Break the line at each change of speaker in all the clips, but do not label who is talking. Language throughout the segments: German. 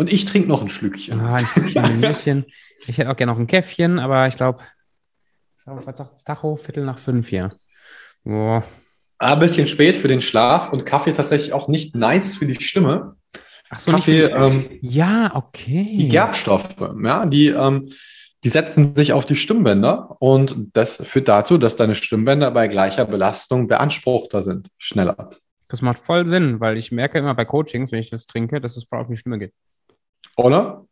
Und ich trinke noch ein Schlückchen.
Ah, ein Schlückchen, ein Nüsschen. Ich hätte auch gerne noch ein Käffchen, aber ich glaube, was sagt das Tacho? Viertel nach fünf hier.
Boah. Ah, ein bisschen spät für den Schlaf und Kaffee tatsächlich auch nicht nice für die Stimme.
Ach so, Kaffee, ähm, ja, okay.
Die Gerbstoffe, ja, die, ähm, die setzen sich auf die Stimmbänder und das führt dazu, dass deine Stimmbänder bei gleicher Belastung beanspruchter sind, schneller.
Das macht voll Sinn, weil ich merke immer bei Coachings, wenn ich das trinke, dass es voll auf die Stimme geht.
Oder?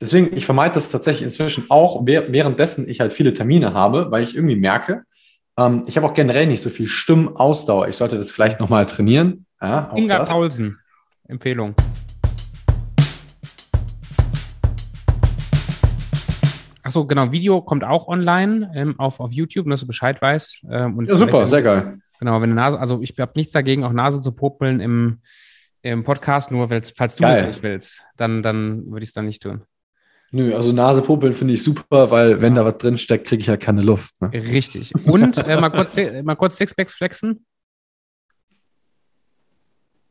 Deswegen, ich vermeide das tatsächlich inzwischen auch, währenddessen ich halt viele Termine habe, weil ich irgendwie merke, ähm, ich habe auch generell nicht so viel Stimmausdauer. Ich sollte das vielleicht nochmal trainieren.
Ja, Inga das. Paulsen, Empfehlung. Achso, genau, Video kommt auch online ähm, auf, auf YouTube, dass du Bescheid weißt.
Ähm, ja, super, sehr geil.
Genau, wenn du Nase, also ich habe nichts dagegen, auch Nase zu popeln im, im Podcast, nur falls du es nicht willst, dann, dann würde ich es dann nicht tun.
Nö, also Nase popeln finde ich super, weil wenn da was drin steckt, kriege ich ja keine Luft.
Ne? Richtig. Und äh, mal kurz, mal kurz Sixpacks flexen.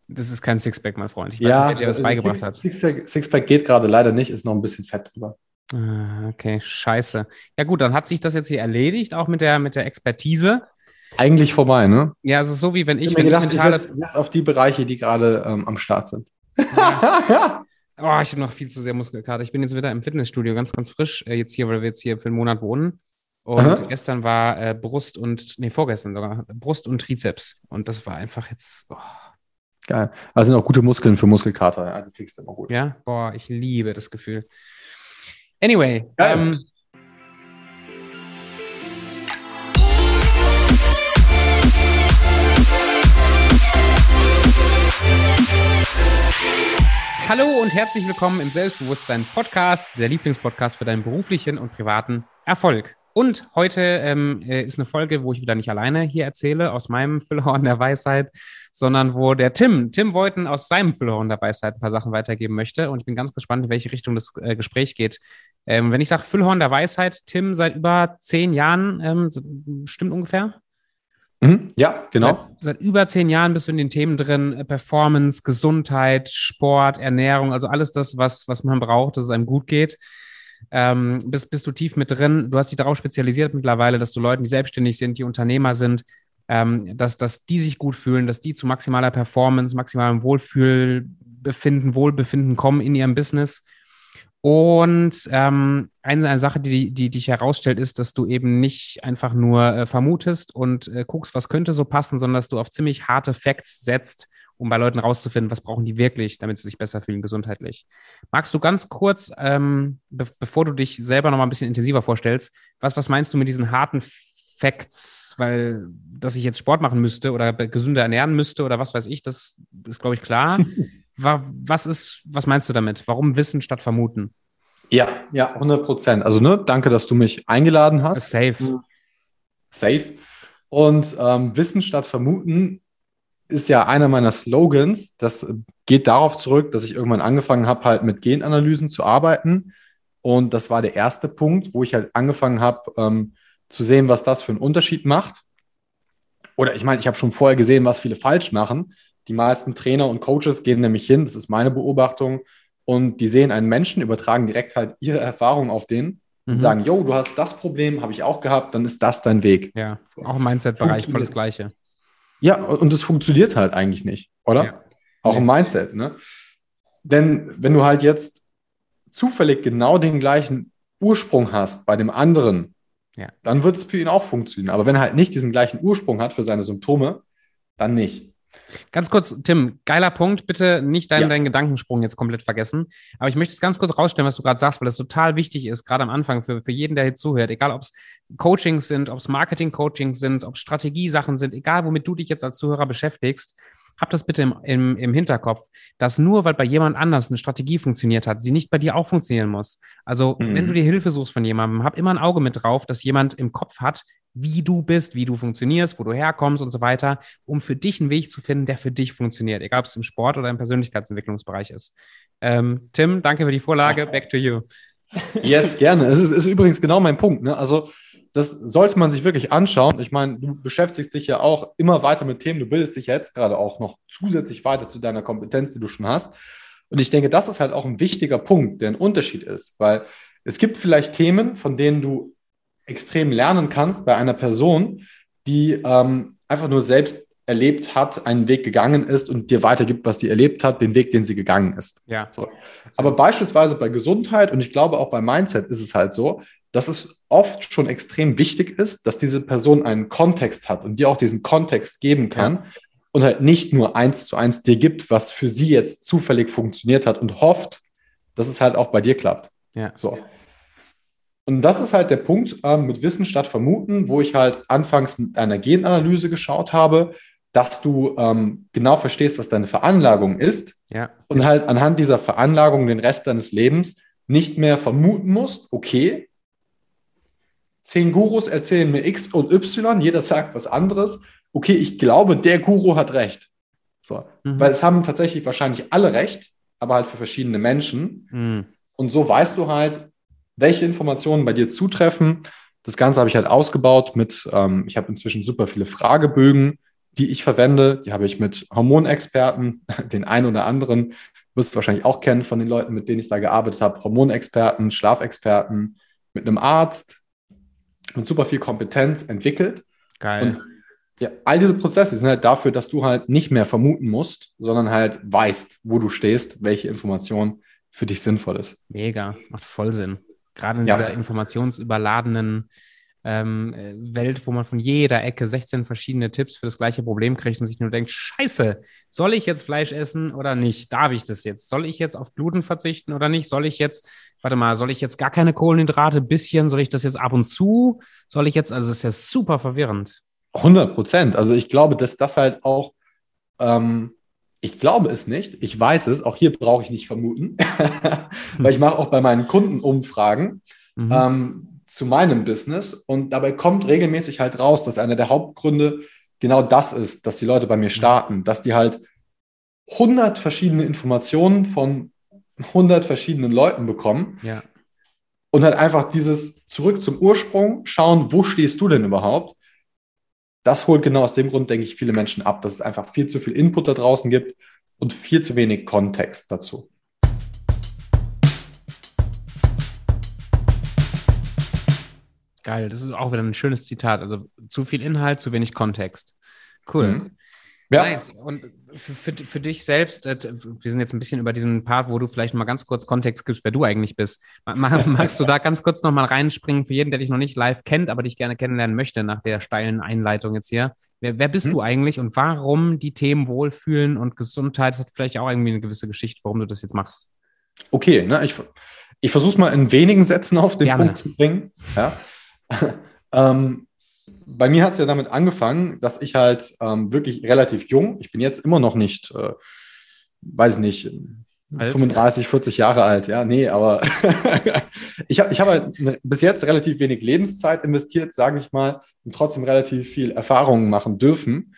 Das ist kein Sixpack, mein Freund.
Ich weiß ja, nicht, wer dir das beigebracht Six, hat. Sixpack, Sixpack geht gerade leider nicht, ist noch ein bisschen fett drüber.
Ah, okay, scheiße. Ja gut, dann hat sich das jetzt hier erledigt, auch mit der, mit der Expertise.
Eigentlich vorbei, ne?
Ja, es ist so, wie wenn ich,
ich
wenn
gedacht, ich mentale... Ich setze auf die Bereiche, die gerade ähm, am Start sind. Ja.
oh, ich habe noch viel zu sehr Muskelkater. Ich bin jetzt wieder im Fitnessstudio, ganz, ganz frisch, äh, jetzt hier, weil wir jetzt hier für einen Monat wohnen. Und Aha. gestern war äh, Brust und, nee, vorgestern sogar, Brust und Trizeps. Und das war einfach jetzt, oh.
Geil. Also sind auch gute Muskeln für Muskelkater. Ja, die kriegst du immer gut.
Ja, boah, ich liebe das Gefühl. Anyway. Ähm, Hallo und herzlich willkommen im Selbstbewusstsein Podcast, der Lieblingspodcast für deinen beruflichen und privaten Erfolg. Und heute ähm, äh, ist eine Folge, wo ich wieder nicht alleine hier erzähle, aus meinem Füllhorn der Weisheit, sondern wo der Tim, Tim Woiten aus seinem Füllhorn der Weisheit ein paar Sachen weitergeben möchte. Und ich bin ganz gespannt, in welche Richtung das äh, Gespräch geht. Ähm, wenn ich sage Füllhorn der Weisheit, Tim, seit über zehn Jahren, ähm, stimmt ungefähr?
Mhm, ja, genau.
Seit, seit, über zehn Jahren bist du in den Themen drin, äh, Performance, Gesundheit, Sport, Ernährung, also alles das, was, was man braucht, dass es einem gut geht ähm, bist, bist du tief mit drin. Du hast dich darauf spezialisiert mittlerweile, dass du Leuten, die selbstständig sind, die Unternehmer sind, ähm, dass, dass die sich gut fühlen, dass die zu maximaler Performance, maximalem Wohlfühlbefinden, Wohlbefinden kommen in ihrem Business. Und ähm, eine, eine Sache, die, die, dich herausstellt, ist, dass du eben nicht einfach nur äh, vermutest und äh, guckst, was könnte so passen, sondern dass du auf ziemlich harte Facts setzt um bei Leuten rauszufinden, was brauchen die wirklich, damit sie sich besser fühlen gesundheitlich. Magst du ganz kurz, ähm, be bevor du dich selber noch mal ein bisschen intensiver vorstellst, was, was meinst du mit diesen harten Facts, weil, dass ich jetzt Sport machen müsste oder gesünder ernähren müsste oder was weiß ich, das ist, glaube ich, klar. was ist, was meinst du damit? Warum Wissen statt Vermuten?
Ja, ja, 100 Prozent. Also, ne, danke, dass du mich eingeladen hast.
Safe.
Safe. Und ähm, Wissen statt Vermuten ist ja einer meiner Slogans. Das geht darauf zurück, dass ich irgendwann angefangen habe, halt mit Genanalysen zu arbeiten. Und das war der erste Punkt, wo ich halt angefangen habe, ähm, zu sehen, was das für einen Unterschied macht. Oder ich meine, ich habe schon vorher gesehen, was viele falsch machen. Die meisten Trainer und Coaches gehen nämlich hin, das ist meine Beobachtung, und die sehen einen Menschen, übertragen direkt halt ihre Erfahrung auf den und mhm. sagen, yo, du hast das Problem, habe ich auch gehabt, dann ist das dein Weg.
Ja, so. auch im Mindset-Bereich voll das Gleiche.
Ja, und es funktioniert halt eigentlich nicht, oder? Ja. Auch im Mindset, ne? Denn wenn du halt jetzt zufällig genau den gleichen Ursprung hast bei dem anderen, ja. dann wird es für ihn auch funktionieren. Aber wenn er halt nicht diesen gleichen Ursprung hat für seine Symptome, dann nicht.
Ganz kurz, Tim, geiler Punkt. Bitte nicht deinen, ja. deinen Gedankensprung jetzt komplett vergessen. Aber ich möchte es ganz kurz rausstellen, was du gerade sagst, weil das total wichtig ist, gerade am Anfang für, für jeden, der hier zuhört. Egal, ob es Coachings sind, ob es Marketing-Coachings sind, ob es Strategiesachen sind, egal, womit du dich jetzt als Zuhörer beschäftigst, hab das bitte im, im, im Hinterkopf, dass nur weil bei jemand anders eine Strategie funktioniert hat, sie nicht bei dir auch funktionieren muss. Also, mhm. wenn du dir Hilfe suchst von jemandem, hab immer ein Auge mit drauf, dass jemand im Kopf hat, wie du bist, wie du funktionierst, wo du herkommst und so weiter, um für dich einen Weg zu finden, der für dich funktioniert, egal ob es im Sport oder im Persönlichkeitsentwicklungsbereich ist. Ähm, Tim, danke für die Vorlage. Back to you.
Yes, gerne. Es ist, ist übrigens genau mein Punkt. Ne? Also, das sollte man sich wirklich anschauen. Ich meine, du beschäftigst dich ja auch immer weiter mit Themen. Du bildest dich jetzt gerade auch noch zusätzlich weiter zu deiner Kompetenz, die du schon hast. Und ich denke, das ist halt auch ein wichtiger Punkt, der ein Unterschied ist, weil es gibt vielleicht Themen, von denen du extrem lernen kannst bei einer Person, die ähm, einfach nur selbst erlebt hat, einen Weg gegangen ist und dir weitergibt, was sie erlebt hat, den Weg, den sie gegangen ist.
Ja.
So. Aber beispielsweise bei Gesundheit und ich glaube auch bei Mindset ist es halt so, dass es oft schon extrem wichtig ist, dass diese Person einen Kontext hat und dir auch diesen Kontext geben kann ja. und halt nicht nur eins zu eins dir gibt, was für sie jetzt zufällig funktioniert hat und hofft, dass es halt auch bei dir klappt.
Ja.
So. Und das ist halt der Punkt ähm, mit Wissen statt Vermuten, wo ich halt anfangs mit einer Genanalyse geschaut habe, dass du ähm, genau verstehst, was deine Veranlagung ist
ja.
und halt anhand dieser Veranlagung den Rest deines Lebens nicht mehr vermuten musst, okay, zehn Gurus erzählen mir X und Y, jeder sagt was anderes, okay, ich glaube, der Guru hat recht. So. Mhm. Weil es haben tatsächlich wahrscheinlich alle recht, aber halt für verschiedene Menschen. Mhm. Und so weißt du halt, welche Informationen bei dir zutreffen. Das Ganze habe ich halt ausgebaut mit, ähm, ich habe inzwischen super viele Fragebögen, die ich verwende. Die habe ich mit Hormonexperten, den einen oder anderen, wirst du wahrscheinlich auch kennen von den Leuten, mit denen ich da gearbeitet habe, Hormonexperten, Schlafexperten, mit einem Arzt, mit super viel Kompetenz entwickelt.
Geil.
Und ja, all diese Prozesse sind halt dafür, dass du halt nicht mehr vermuten musst, sondern halt weißt, wo du stehst, welche Information für dich sinnvoll ist.
Mega, macht voll Sinn. Gerade in ja. dieser informationsüberladenen ähm, Welt, wo man von jeder Ecke 16 verschiedene Tipps für das gleiche Problem kriegt und sich nur denkt, scheiße, soll ich jetzt Fleisch essen oder nicht? Darf ich das jetzt? Soll ich jetzt auf Gluten verzichten oder nicht? Soll ich jetzt, warte mal, soll ich jetzt gar keine Kohlenhydrate, bisschen? Soll ich das jetzt ab und zu? Soll ich jetzt, also es ist ja super verwirrend.
100 Prozent. Also ich glaube, dass das halt auch ähm, ich glaube es nicht. Ich weiß es. Auch hier brauche ich nicht vermuten, weil ich mache auch bei meinen Kunden Umfragen mhm. ähm, zu meinem Business und dabei kommt regelmäßig halt raus, dass einer der Hauptgründe genau das ist, dass die Leute bei mir starten, dass die halt 100 verschiedene Informationen von 100 verschiedenen Leuten bekommen.
Ja.
Und halt einfach dieses zurück zum Ursprung schauen, wo stehst du denn überhaupt? das holt genau aus dem Grund, denke ich, viele Menschen ab, dass es einfach viel zu viel Input da draußen gibt und viel zu wenig Kontext dazu.
Geil, das ist auch wieder ein schönes Zitat. Also zu viel Inhalt, zu wenig Kontext. Cool. Mhm. Ja. Nice. Und für, für, für dich selbst, äh, wir sind jetzt ein bisschen über diesen Part, wo du vielleicht mal ganz kurz Kontext gibst, wer du eigentlich bist. Magst du da ganz kurz nochmal reinspringen für jeden, der dich noch nicht live kennt, aber dich gerne kennenlernen möchte nach der steilen Einleitung jetzt hier? Wer, wer bist hm. du eigentlich und warum die Themen Wohlfühlen und Gesundheit? Das hat vielleicht auch irgendwie eine gewisse Geschichte, warum du das jetzt machst.
Okay, ne, ich, ich versuche es mal in wenigen Sätzen auf den gerne. Punkt zu bringen. Ja. ähm, bei mir hat es ja damit angefangen, dass ich halt ähm, wirklich relativ jung, ich bin jetzt immer noch nicht, äh, weiß nicht, alt. 35, 40 Jahre alt, ja, nee, aber ich habe ich hab halt ne, bis jetzt relativ wenig Lebenszeit investiert, sage ich mal, und trotzdem relativ viel Erfahrungen machen dürfen.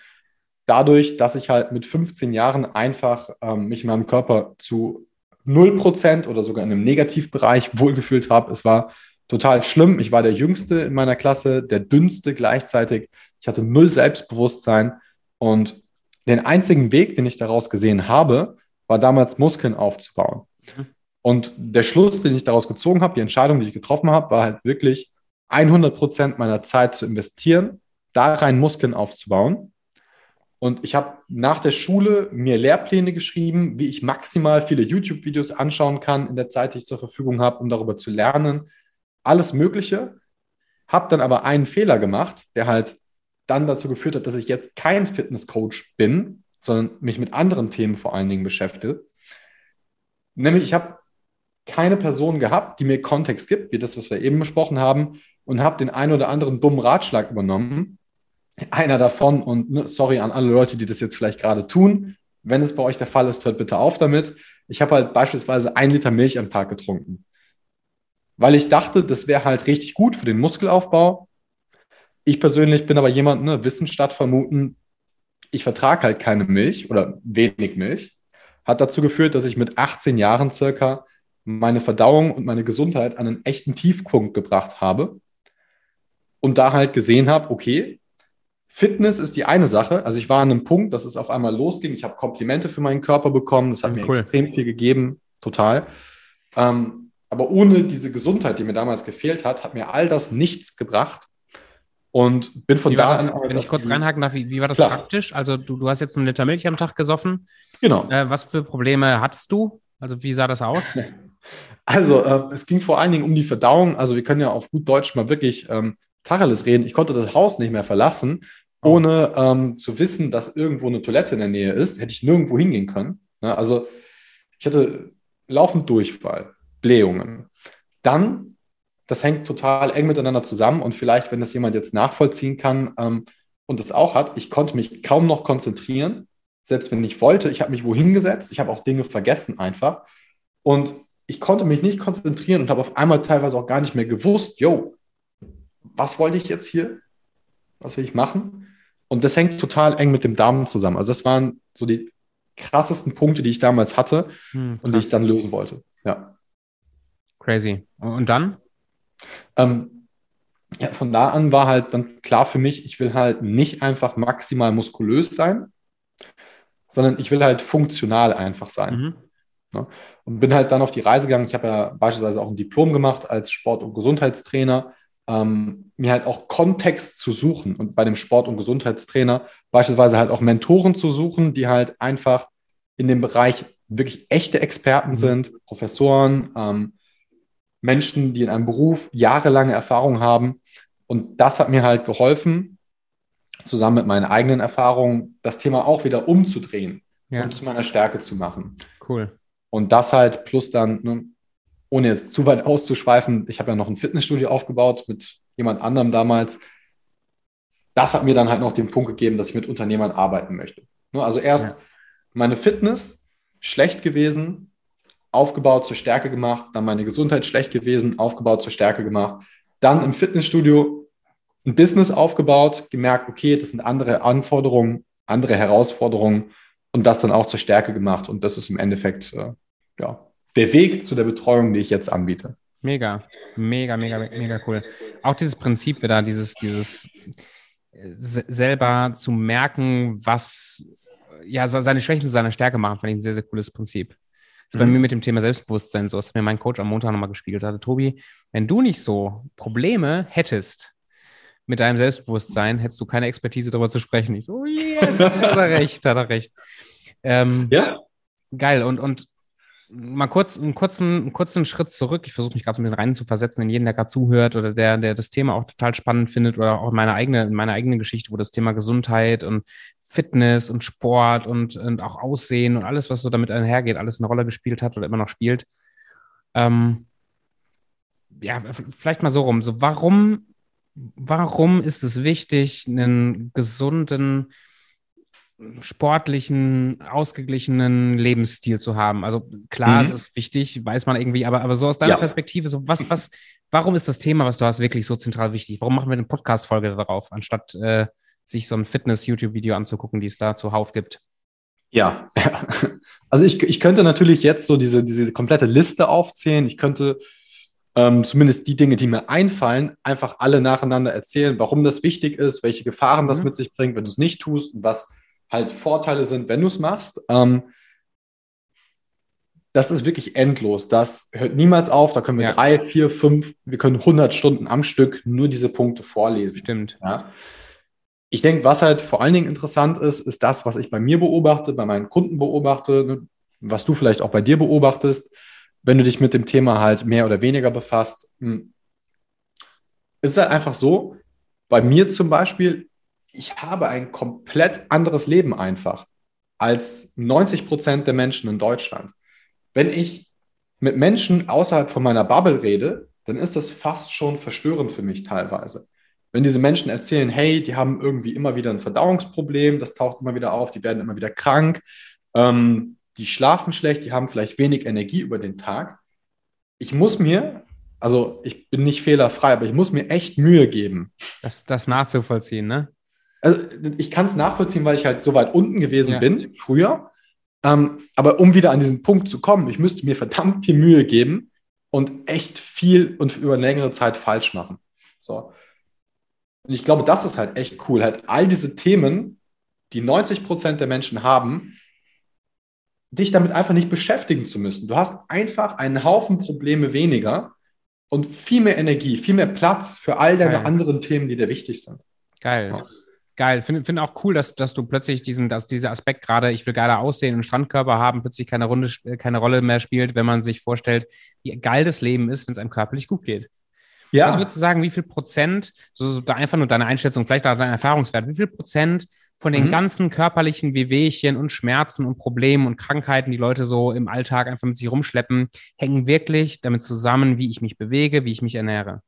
Dadurch, dass ich halt mit 15 Jahren einfach ähm, mich in meinem Körper zu 0% oder sogar in einem Negativbereich wohlgefühlt habe. Es war total schlimm. Ich war der Jüngste in meiner Klasse, der Dünnste gleichzeitig. Ich hatte null Selbstbewusstsein und den einzigen Weg, den ich daraus gesehen habe, war damals Muskeln aufzubauen. Mhm. Und der Schluss, den ich daraus gezogen habe, die Entscheidung, die ich getroffen habe, war halt wirklich 100 Prozent meiner Zeit zu investieren, da rein Muskeln aufzubauen. Und ich habe nach der Schule mir Lehrpläne geschrieben, wie ich maximal viele YouTube-Videos anschauen kann in der Zeit, die ich zur Verfügung habe, um darüber zu lernen, alles Mögliche, habe dann aber einen Fehler gemacht, der halt dann dazu geführt hat, dass ich jetzt kein Fitnesscoach bin, sondern mich mit anderen Themen vor allen Dingen beschäftige. Nämlich, ich habe keine Person gehabt, die mir Kontext gibt, wie das, was wir eben besprochen haben, und habe den einen oder anderen dummen Ratschlag übernommen. Einer davon, und ne, sorry an alle Leute, die das jetzt vielleicht gerade tun, wenn es bei euch der Fall ist, hört bitte auf damit. Ich habe halt beispielsweise ein Liter Milch am Tag getrunken weil ich dachte, das wäre halt richtig gut für den Muskelaufbau. Ich persönlich bin aber jemand, ne, Wissen statt vermuten, ich vertrage halt keine Milch oder wenig Milch. Hat dazu geführt, dass ich mit 18 Jahren circa meine Verdauung und meine Gesundheit an einen echten Tiefpunkt gebracht habe und da halt gesehen habe, okay, Fitness ist die eine Sache. Also ich war an einem Punkt, dass es auf einmal losging. Ich habe Komplimente für meinen Körper bekommen. Das hat
Mhm,
mir
cool.
extrem viel gegeben, total. Ähm, aber ohne diese Gesundheit, die mir damals gefehlt hat, hat mir all das nichts gebracht. Und bin von da
das,
an.
wenn ich kurz reinhaken darf, wie, wie war das
Klar.
praktisch? Also du, du hast jetzt einen Liter Milch am Tag gesoffen.
Genau.
Äh, was für Probleme hattest du? Also wie sah das aus?
Also, äh, es ging vor allen Dingen um die Verdauung. Also, wir können ja auf gut Deutsch mal wirklich ähm, Tacheles reden. Ich konnte das Haus nicht mehr verlassen, ohne ähm, zu wissen, dass irgendwo eine Toilette in der Nähe ist. Hätte ich nirgendwo hingehen können. Ne? Also, ich hatte laufend Durchfall, Blähungen. Dann, das hängt total eng miteinander zusammen und vielleicht, wenn das jemand jetzt nachvollziehen kann ähm, und es auch hat, ich konnte mich kaum noch konzentrieren, selbst wenn ich wollte. Ich habe mich wohin gesetzt, ich habe auch Dinge vergessen einfach. Und ich konnte mich nicht konzentrieren und habe auf einmal teilweise auch gar nicht mehr gewusst, yo, was wollte ich jetzt hier? Was will ich machen? Und das hängt total eng mit dem Darm zusammen. Also das waren so die krassesten Punkte, die ich damals hatte
Hm,
und die ich dann lösen wollte. Ja.
Crazy. Und dann?
Ähm, ja, von da an war halt dann klar für mich, ich will halt nicht einfach maximal muskulös sein, sondern ich will halt funktional einfach sein.
Mhm.
Und bin halt dann auf die Reise gegangen. Ich habe ja beispielsweise auch ein Diplom gemacht als Sport- und Gesundheitstrainer, ähm, mir halt auch Kontext zu suchen und bei dem Sport- und Gesundheitstrainer beispielsweise halt auch Mentoren zu suchen, die halt einfach in dem Bereich wirklich echte Experten
Mhm.
sind, Professoren, ähm, Menschen, die in einem Beruf jahrelange Erfahrung haben. Und das hat mir halt geholfen, zusammen mit meinen eigenen Erfahrungen, das Thema auch wieder umzudrehen
Ja,
und zu meiner Stärke zu machen.
cool.
Und das halt plus dann, ne, ohne jetzt zu weit auszuschweifen, ich habe ja noch ein Fitnessstudio aufgebaut mit jemand anderem damals. Das hat mir dann halt noch den Punkt gegeben, dass ich mit Unternehmern arbeiten möchte. Ne, Also erst
Ja.
meine Fitness schlecht gewesen, aufgebaut zur Stärke gemacht, dann meine Gesundheit schlecht gewesen, aufgebaut zur Stärke gemacht, dann im Fitnessstudio ein Business aufgebaut, gemerkt, okay, das sind andere Anforderungen, andere Herausforderungen und das dann auch zur Stärke gemacht. Und das ist im Endeffekt äh, ja, der Weg zu der Betreuung, die ich jetzt anbiete.
Mega, mega, mega, mega cool. Auch dieses Prinzip wieder, dieses, dieses äh, se- selber zu merken, was ja se- seine Schwächen zu seiner Stärke machen, fand ich ein sehr, sehr cooles Prinzip. Ist bei
Mhm.
mir mit dem Thema Selbstbewusstsein so. Das hat mir mein Coach am Montag nochmal gespiegelt. Sagte, Tobi, wenn du nicht so Probleme hättest mit deinem Selbstbewusstsein, hättest du keine Expertise darüber zu sprechen. Ich so, yes, hat er recht, hat er recht. Ähm,
Ja,
Geil. Und, und mal kurz einen kurzen, einen kurzen Schritt zurück. Ich versuche mich gerade so ein bisschen rein zu versetzen in jeden, der gerade zuhört oder der, der das Thema auch total spannend findet oder auch meine eigene, meine eigene Geschichte, wo das Thema Gesundheit und Fitness und Sport und, und auch Aussehen und alles, was so damit einhergeht, alles eine Rolle gespielt hat oder immer noch spielt. Ähm, ja, vielleicht mal so rum. So, warum, warum ist es wichtig, einen gesunden, sportlichen, ausgeglichenen Lebensstil zu haben. Also klar,
Mhm.
es ist wichtig, weiß man irgendwie, aber, aber so aus deiner
Ja.
Perspektive, so was, was, warum ist das Thema, was du hast, wirklich so zentral wichtig? Warum machen wir eine Podcast-Folge darauf, anstatt äh, sich so ein Fitness-YouTube-Video anzugucken, die es da zuhauf gibt?
Ja, also ich, ich könnte natürlich jetzt so diese, diese komplette Liste aufzählen. Ich könnte ähm, zumindest die Dinge, die mir einfallen, einfach alle nacheinander erzählen, warum das wichtig ist, welche Gefahren das
Mhm.
mit sich bringt, wenn du es nicht tust und was halt Vorteile sind, wenn du es machst. Ähm, das ist wirklich endlos. Das hört niemals auf. Da können wir
Ja.
drei, vier, fünf, wir können 100 Stunden am Stück nur diese Punkte vorlesen.
Stimmt.
Ja. Ich denke, was halt vor allen Dingen interessant ist, ist das, was ich bei mir beobachte, bei meinen Kunden beobachte, ne, was du vielleicht auch bei dir beobachtest, wenn du dich mit dem Thema halt mehr oder weniger befasst. Hm. Es ist halt einfach so, bei mir zum Beispiel, ich habe ein komplett anderes Leben einfach als 90 Prozent der Menschen in Deutschland. Wenn ich mit Menschen außerhalb von meiner Bubble rede, dann ist das fast schon verstörend für mich teilweise wenn diese Menschen erzählen, hey, die haben irgendwie immer wieder ein Verdauungsproblem, das taucht immer wieder auf, die werden immer wieder krank, ähm, die schlafen schlecht, die haben vielleicht wenig Energie über den Tag. Ich muss mir, also ich bin nicht fehlerfrei, aber ich muss mir echt Mühe geben.
Das, das nachzuvollziehen, ne?
Also ich kann es nachvollziehen, weil ich halt so weit unten gewesen
Ja.
bin früher. Ähm, aber um wieder an diesen Punkt zu kommen, ich müsste mir verdammt viel Mühe geben und echt viel und über längere Zeit falsch machen. So. Und ich glaube, das ist halt echt cool, halt all diese Themen, die 90 Prozent der Menschen haben, dich damit einfach nicht beschäftigen zu müssen. Du hast einfach einen Haufen Probleme weniger und viel mehr Energie, viel mehr Platz für all deine Geil. anderen Themen, die dir wichtig sind.
Geil. Ja. Geil. Finde find auch cool, dass, dass du plötzlich diesen, dass dieser Aspekt gerade, ich will geiler aussehen und Strandkörper haben, plötzlich keine, Runde, keine Rolle mehr spielt, wenn man sich vorstellt, wie geil das Leben ist, wenn es einem körperlich gut geht. Ja. Was würdest du sagen, wie viel Prozent, so, so da einfach nur deine Einschätzung, vielleicht auch dein Erfahrungswert, wie viel Prozent von den mhm. ganzen körperlichen Wehwehchen und Schmerzen und Problemen und Krankheiten, die Leute so im Alltag einfach mit sich rumschleppen, hängen wirklich damit zusammen, wie ich mich bewege, wie ich mich ernähre?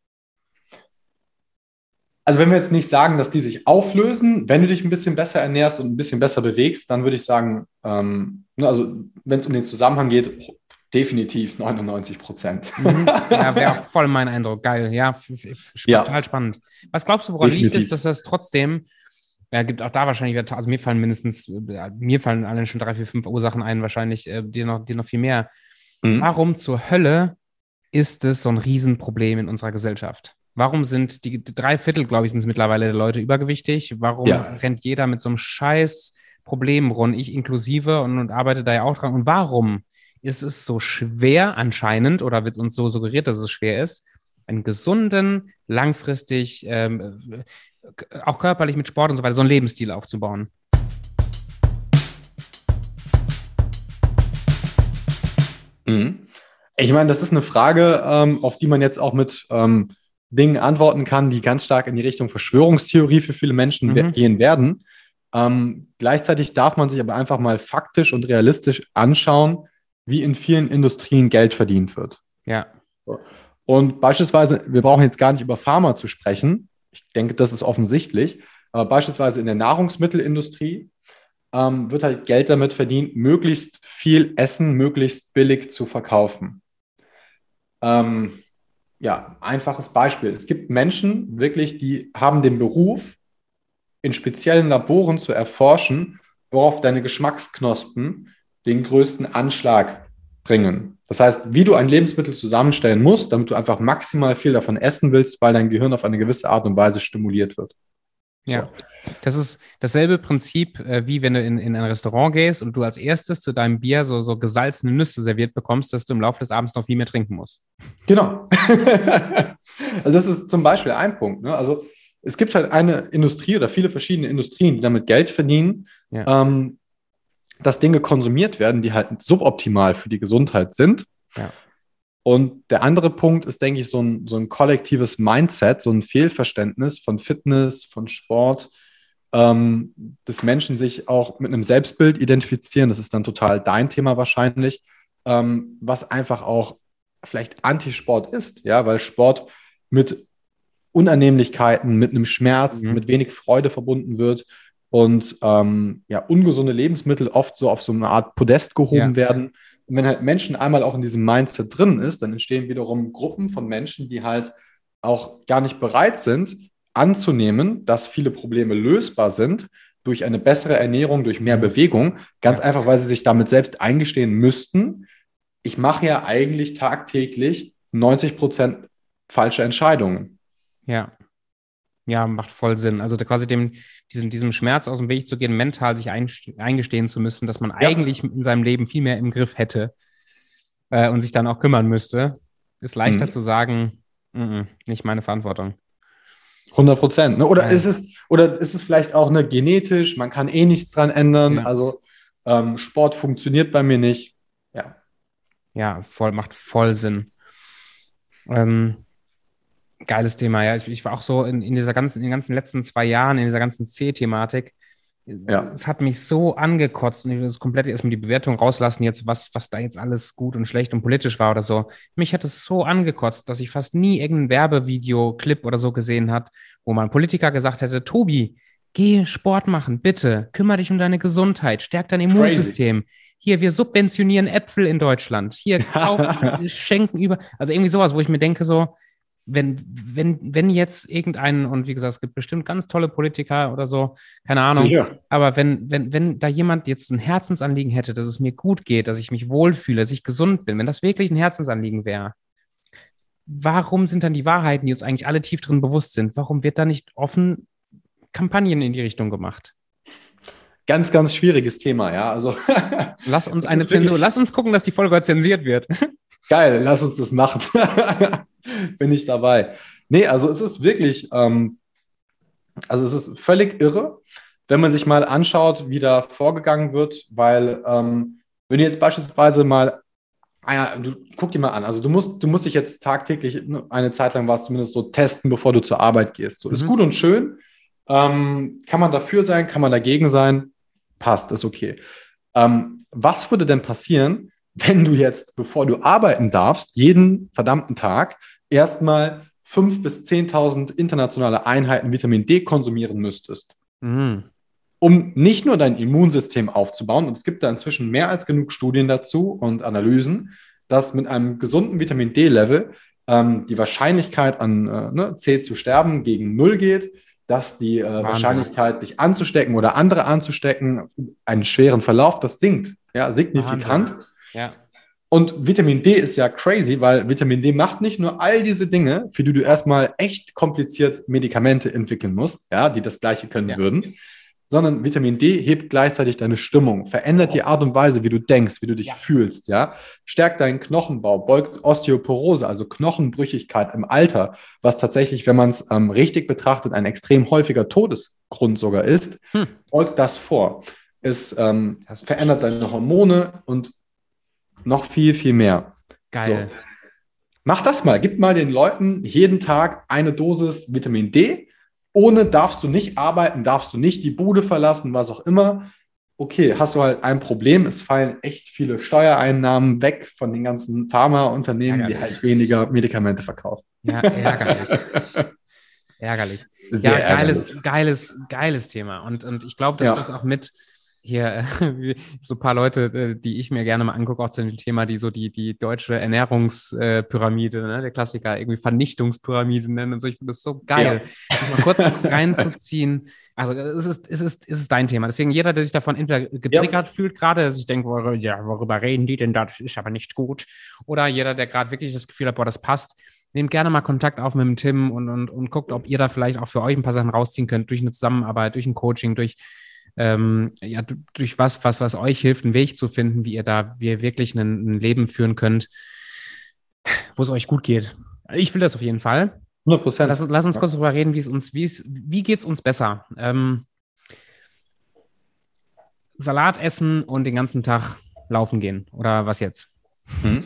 Also wenn wir jetzt nicht sagen, dass die sich auflösen, wenn du dich ein bisschen besser ernährst und ein bisschen besser bewegst, dann würde ich sagen, ähm, ne, also wenn es um den Zusammenhang geht, definitiv 99 Prozent.
Mhm. Ja, wäre voll mein Eindruck. Geil, ja, ja. total spannend. Was glaubst du, woran definitiv. liegt es, dass das trotzdem ja, gibt auch da wahrscheinlich, also mir fallen mindestens, mir fallen allen schon drei, vier, fünf Ursachen ein, wahrscheinlich äh, dir, noch, dir noch viel mehr. Mhm. Warum zur Hölle ist es so ein Riesenproblem in unserer Gesellschaft? Warum sind die drei Viertel, glaube ich, sind es mittlerweile der Leute übergewichtig? Warum ja. rennt jeder mit so einem scheiß Problem rund, ich inklusive und, und arbeite da ja auch dran? Und warum ist es so schwer anscheinend oder wird uns so suggeriert, dass es schwer ist, einen gesunden, langfristig, ähm, auch körperlich mit Sport und so weiter, so einen Lebensstil aufzubauen?
Mhm. Ich meine, das ist eine Frage, ähm, auf die man jetzt auch mit ähm, Dingen antworten kann, die ganz stark in die Richtung Verschwörungstheorie für viele Menschen mhm. gehen werden. Ähm, gleichzeitig darf man sich aber einfach mal faktisch und realistisch anschauen, wie in vielen Industrien Geld verdient wird.
Ja.
Und beispielsweise, wir brauchen jetzt gar nicht über Pharma zu sprechen. Ich denke, das ist offensichtlich. Aber beispielsweise in der Nahrungsmittelindustrie ähm, wird halt Geld damit verdient, möglichst viel Essen möglichst billig zu verkaufen. Ähm, ja, einfaches Beispiel. Es gibt Menschen wirklich, die haben den Beruf, in speziellen Laboren zu erforschen, worauf deine Geschmacksknospen den größten Anschlag bringen. Das heißt, wie du ein Lebensmittel zusammenstellen musst, damit du einfach maximal viel davon essen willst, weil dein Gehirn auf eine gewisse Art und Weise stimuliert wird.
Ja, das ist dasselbe Prinzip, äh, wie wenn du in, in ein Restaurant gehst und du als erstes zu deinem Bier so, so gesalzene Nüsse serviert bekommst, dass du im Laufe des Abends noch viel mehr trinken musst.
Genau. also das ist zum Beispiel ein Punkt. Ne? Also es gibt halt eine Industrie oder viele verschiedene Industrien, die damit Geld verdienen, ja. ähm, dass Dinge konsumiert werden, die halt suboptimal für die Gesundheit sind. Ja. Und der andere Punkt ist, denke ich, so ein, so ein kollektives Mindset, so ein Fehlverständnis von Fitness, von Sport, ähm, dass Menschen sich auch mit einem Selbstbild identifizieren. Das ist dann total dein Thema wahrscheinlich, ähm, was einfach auch vielleicht Antisport ist, ja, weil Sport mit Unannehmlichkeiten, mit einem Schmerz, mhm. mit wenig Freude verbunden wird und ähm, ja, ungesunde Lebensmittel oft so auf so eine Art Podest gehoben ja. werden. Und wenn halt Menschen einmal auch in diesem Mindset drin ist, dann entstehen wiederum Gruppen von Menschen, die halt auch gar nicht bereit sind, anzunehmen, dass viele Probleme lösbar sind durch eine bessere Ernährung, durch mehr Bewegung. Ganz einfach, weil sie sich damit selbst eingestehen müssten, ich mache ja eigentlich tagtäglich 90 Prozent falsche Entscheidungen.
Ja. Ja, macht voll Sinn. Also quasi dem, diesem, diesem Schmerz aus dem Weg zu gehen, mental sich eingestehen zu müssen, dass man ja. eigentlich in seinem Leben viel mehr im Griff hätte äh, und sich dann auch kümmern müsste, ist leichter mhm. zu sagen, n -n, nicht meine Verantwortung.
100 Prozent. Ne? Oder, ja. ist es, oder ist es vielleicht auch ne, genetisch, man kann eh nichts dran ändern. Ja. Also ähm, Sport funktioniert bei mir nicht. Ja.
Ja, voll, macht voll Sinn. Ähm, Geiles Thema, ja. Ich, ich war auch so in, in, dieser ganzen, in den ganzen letzten zwei Jahren, in dieser ganzen C-Thematik. Ja. Es hat mich so angekotzt und ich will komplett erstmal die Bewertung rauslassen, jetzt, was, was da jetzt alles gut und schlecht und politisch war oder so. Mich hat es so angekotzt, dass ich fast nie irgendein Werbevideo, Clip oder so gesehen hat, wo mal ein Politiker gesagt hätte, Tobi, geh Sport machen, bitte, kümmere dich um deine Gesundheit, stärk dein Immunsystem. Crazy. Hier, wir subventionieren Äpfel in Deutschland. Hier, kaufen, schenken über. Also irgendwie sowas, wo ich mir denke, so, wenn, wenn, wenn jetzt irgendein, und wie gesagt, es gibt bestimmt ganz tolle Politiker oder so, keine Ahnung, Sicher. aber wenn, wenn, wenn da jemand jetzt ein Herzensanliegen hätte, dass es mir gut geht, dass ich mich wohlfühle, dass ich gesund bin, wenn das wirklich ein Herzensanliegen wäre, warum sind dann die Wahrheiten, die uns eigentlich alle tief drin bewusst sind, warum wird da nicht offen Kampagnen in die Richtung gemacht?
Ganz, ganz schwieriges Thema, ja. Also
lass uns eine Zensur, lass uns gucken, dass die Folge zensiert wird.
Geil, lass uns das machen. Bin ich dabei. Nee, also es ist wirklich, ähm, also es ist völlig irre, wenn man sich mal anschaut, wie da vorgegangen wird, weil ähm, wenn du jetzt beispielsweise mal, ah du, guck dir mal an, also du musst, du musst dich jetzt tagtäglich eine Zeit lang was zumindest so testen, bevor du zur Arbeit gehst. So, mhm. ist gut und schön. Ähm, kann man dafür sein, kann man dagegen sein? Passt, ist okay. Ähm, was würde denn passieren, wenn du jetzt, bevor du arbeiten darfst, jeden verdammten Tag erstmal 5.000 bis 10.000 internationale Einheiten Vitamin D konsumieren müsstest? Mhm. Um nicht nur dein Immunsystem aufzubauen, und es gibt da inzwischen mehr als genug Studien dazu und Analysen, dass mit einem gesunden Vitamin D-Level ähm, die Wahrscheinlichkeit an äh, ne, C zu sterben gegen Null geht dass die äh, Wahrscheinlichkeit, dich anzustecken oder andere anzustecken, einen schweren Verlauf, das sinkt, ja, signifikant. Ja. Und Vitamin D ist ja crazy, weil Vitamin D macht nicht nur all diese Dinge, für die du erstmal echt kompliziert Medikamente entwickeln musst, ja, die das Gleiche können ja. würden, sondern Vitamin D hebt gleichzeitig deine Stimmung, verändert die Art und Weise, wie du denkst, wie du dich ja. fühlst, ja, stärkt deinen Knochenbau, beugt Osteoporose, also Knochenbrüchigkeit im Alter, was tatsächlich, wenn man es ähm, richtig betrachtet, ein extrem häufiger Todesgrund sogar ist, hm. beugt das vor. Es ähm, verändert deine Hormone und noch viel, viel mehr.
Geil. So.
Mach das mal. Gib mal den Leuten jeden Tag eine Dosis Vitamin D ohne darfst du nicht arbeiten, darfst du nicht die Bude verlassen, was auch immer. Okay, hast du halt ein Problem. Es fallen echt viele Steuereinnahmen weg von den ganzen Pharmaunternehmen, die halt weniger Medikamente verkaufen.
Ja, ärgerlich. ärgerlich. Sehr ja, geiles, ärgerlich. geiles, geiles Thema. Und, und ich glaube, dass ja. das auch mit hier so ein paar Leute, äh, die ich mir gerne mal angucke, auch zu dem Thema, die so die, die deutsche Ernährungspyramide, ne, der Klassiker, irgendwie Vernichtungspyramide nennen und so. Ich finde das so geil, ja. mal kurz reinzuziehen. Also es ist, es, ist, es ist dein Thema. Deswegen jeder, der sich davon entweder getriggert ja. fühlt, gerade, der sich denkt, ja, worüber reden die denn, das ist aber nicht gut. Oder jeder, der gerade wirklich das Gefühl hat, boah, das passt, nehmt gerne mal Kontakt auf mit dem Tim und, und, und guckt, ob ihr da vielleicht auch für euch ein paar Sachen rausziehen könnt, durch eine Zusammenarbeit, durch ein Coaching, durch ähm, ja, durch was, was, was euch hilft, einen Weg zu finden, wie ihr da, wie ihr wirklich ein, ein Leben führen könnt, wo es euch gut geht. Ich will das auf jeden Fall. 100 Prozent. Lass, lass, uns kurz darüber reden, wie es uns, wie es, wie geht es uns besser? Ähm, Salat essen und den ganzen Tag laufen gehen oder was jetzt?
Mhm.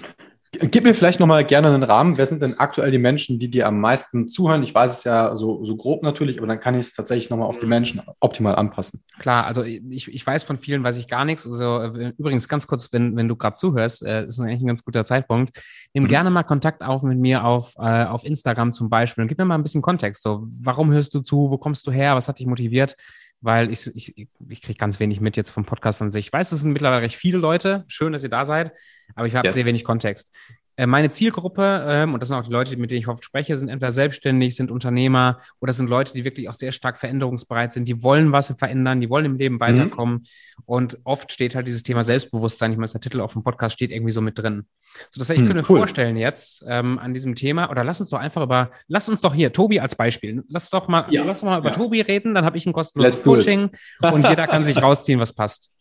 Gib mir vielleicht nochmal gerne einen Rahmen. Wer sind denn aktuell die Menschen, die dir am meisten zuhören? Ich weiß es ja so, so grob natürlich, aber dann kann ich es tatsächlich nochmal auf die Menschen optimal anpassen.
Klar, also ich, ich weiß von vielen, weiß ich gar nichts. Also äh, übrigens ganz kurz, wenn, wenn du gerade zuhörst, äh, ist eigentlich ein ganz guter Zeitpunkt. Nimm mhm. gerne mal Kontakt auf mit mir auf, äh, auf Instagram zum Beispiel und gib mir mal ein bisschen Kontext. So, warum hörst du zu? Wo kommst du her? Was hat dich motiviert? Weil ich, ich, ich kriege ganz wenig mit jetzt vom Podcast an sich. Ich weiß, es sind mittlerweile recht viele Leute. Schön, dass ihr da seid, aber ich habe yes. sehr wenig Kontext. Äh, meine Zielgruppe, ähm, und das sind auch die Leute, mit denen ich oft spreche, sind entweder selbstständig, sind Unternehmer oder sind Leute, die wirklich auch sehr stark veränderungsbereit sind. Die wollen was verändern, die wollen im Leben mhm. weiterkommen. Mhm. Und oft steht halt dieses Thema Selbstbewusstsein, ich meine, der Titel auf dem Podcast steht irgendwie so mit drin. So, das heißt, ich hm, könnte mir vorstellen jetzt ähm, an diesem Thema, oder lass uns doch einfach über, lass uns doch hier, Tobi als Beispiel, lass doch mal, ja. lass doch mal über ja. Tobi reden, dann habe ich ein kostenloses Coaching und jeder kann sich rausziehen, was passt.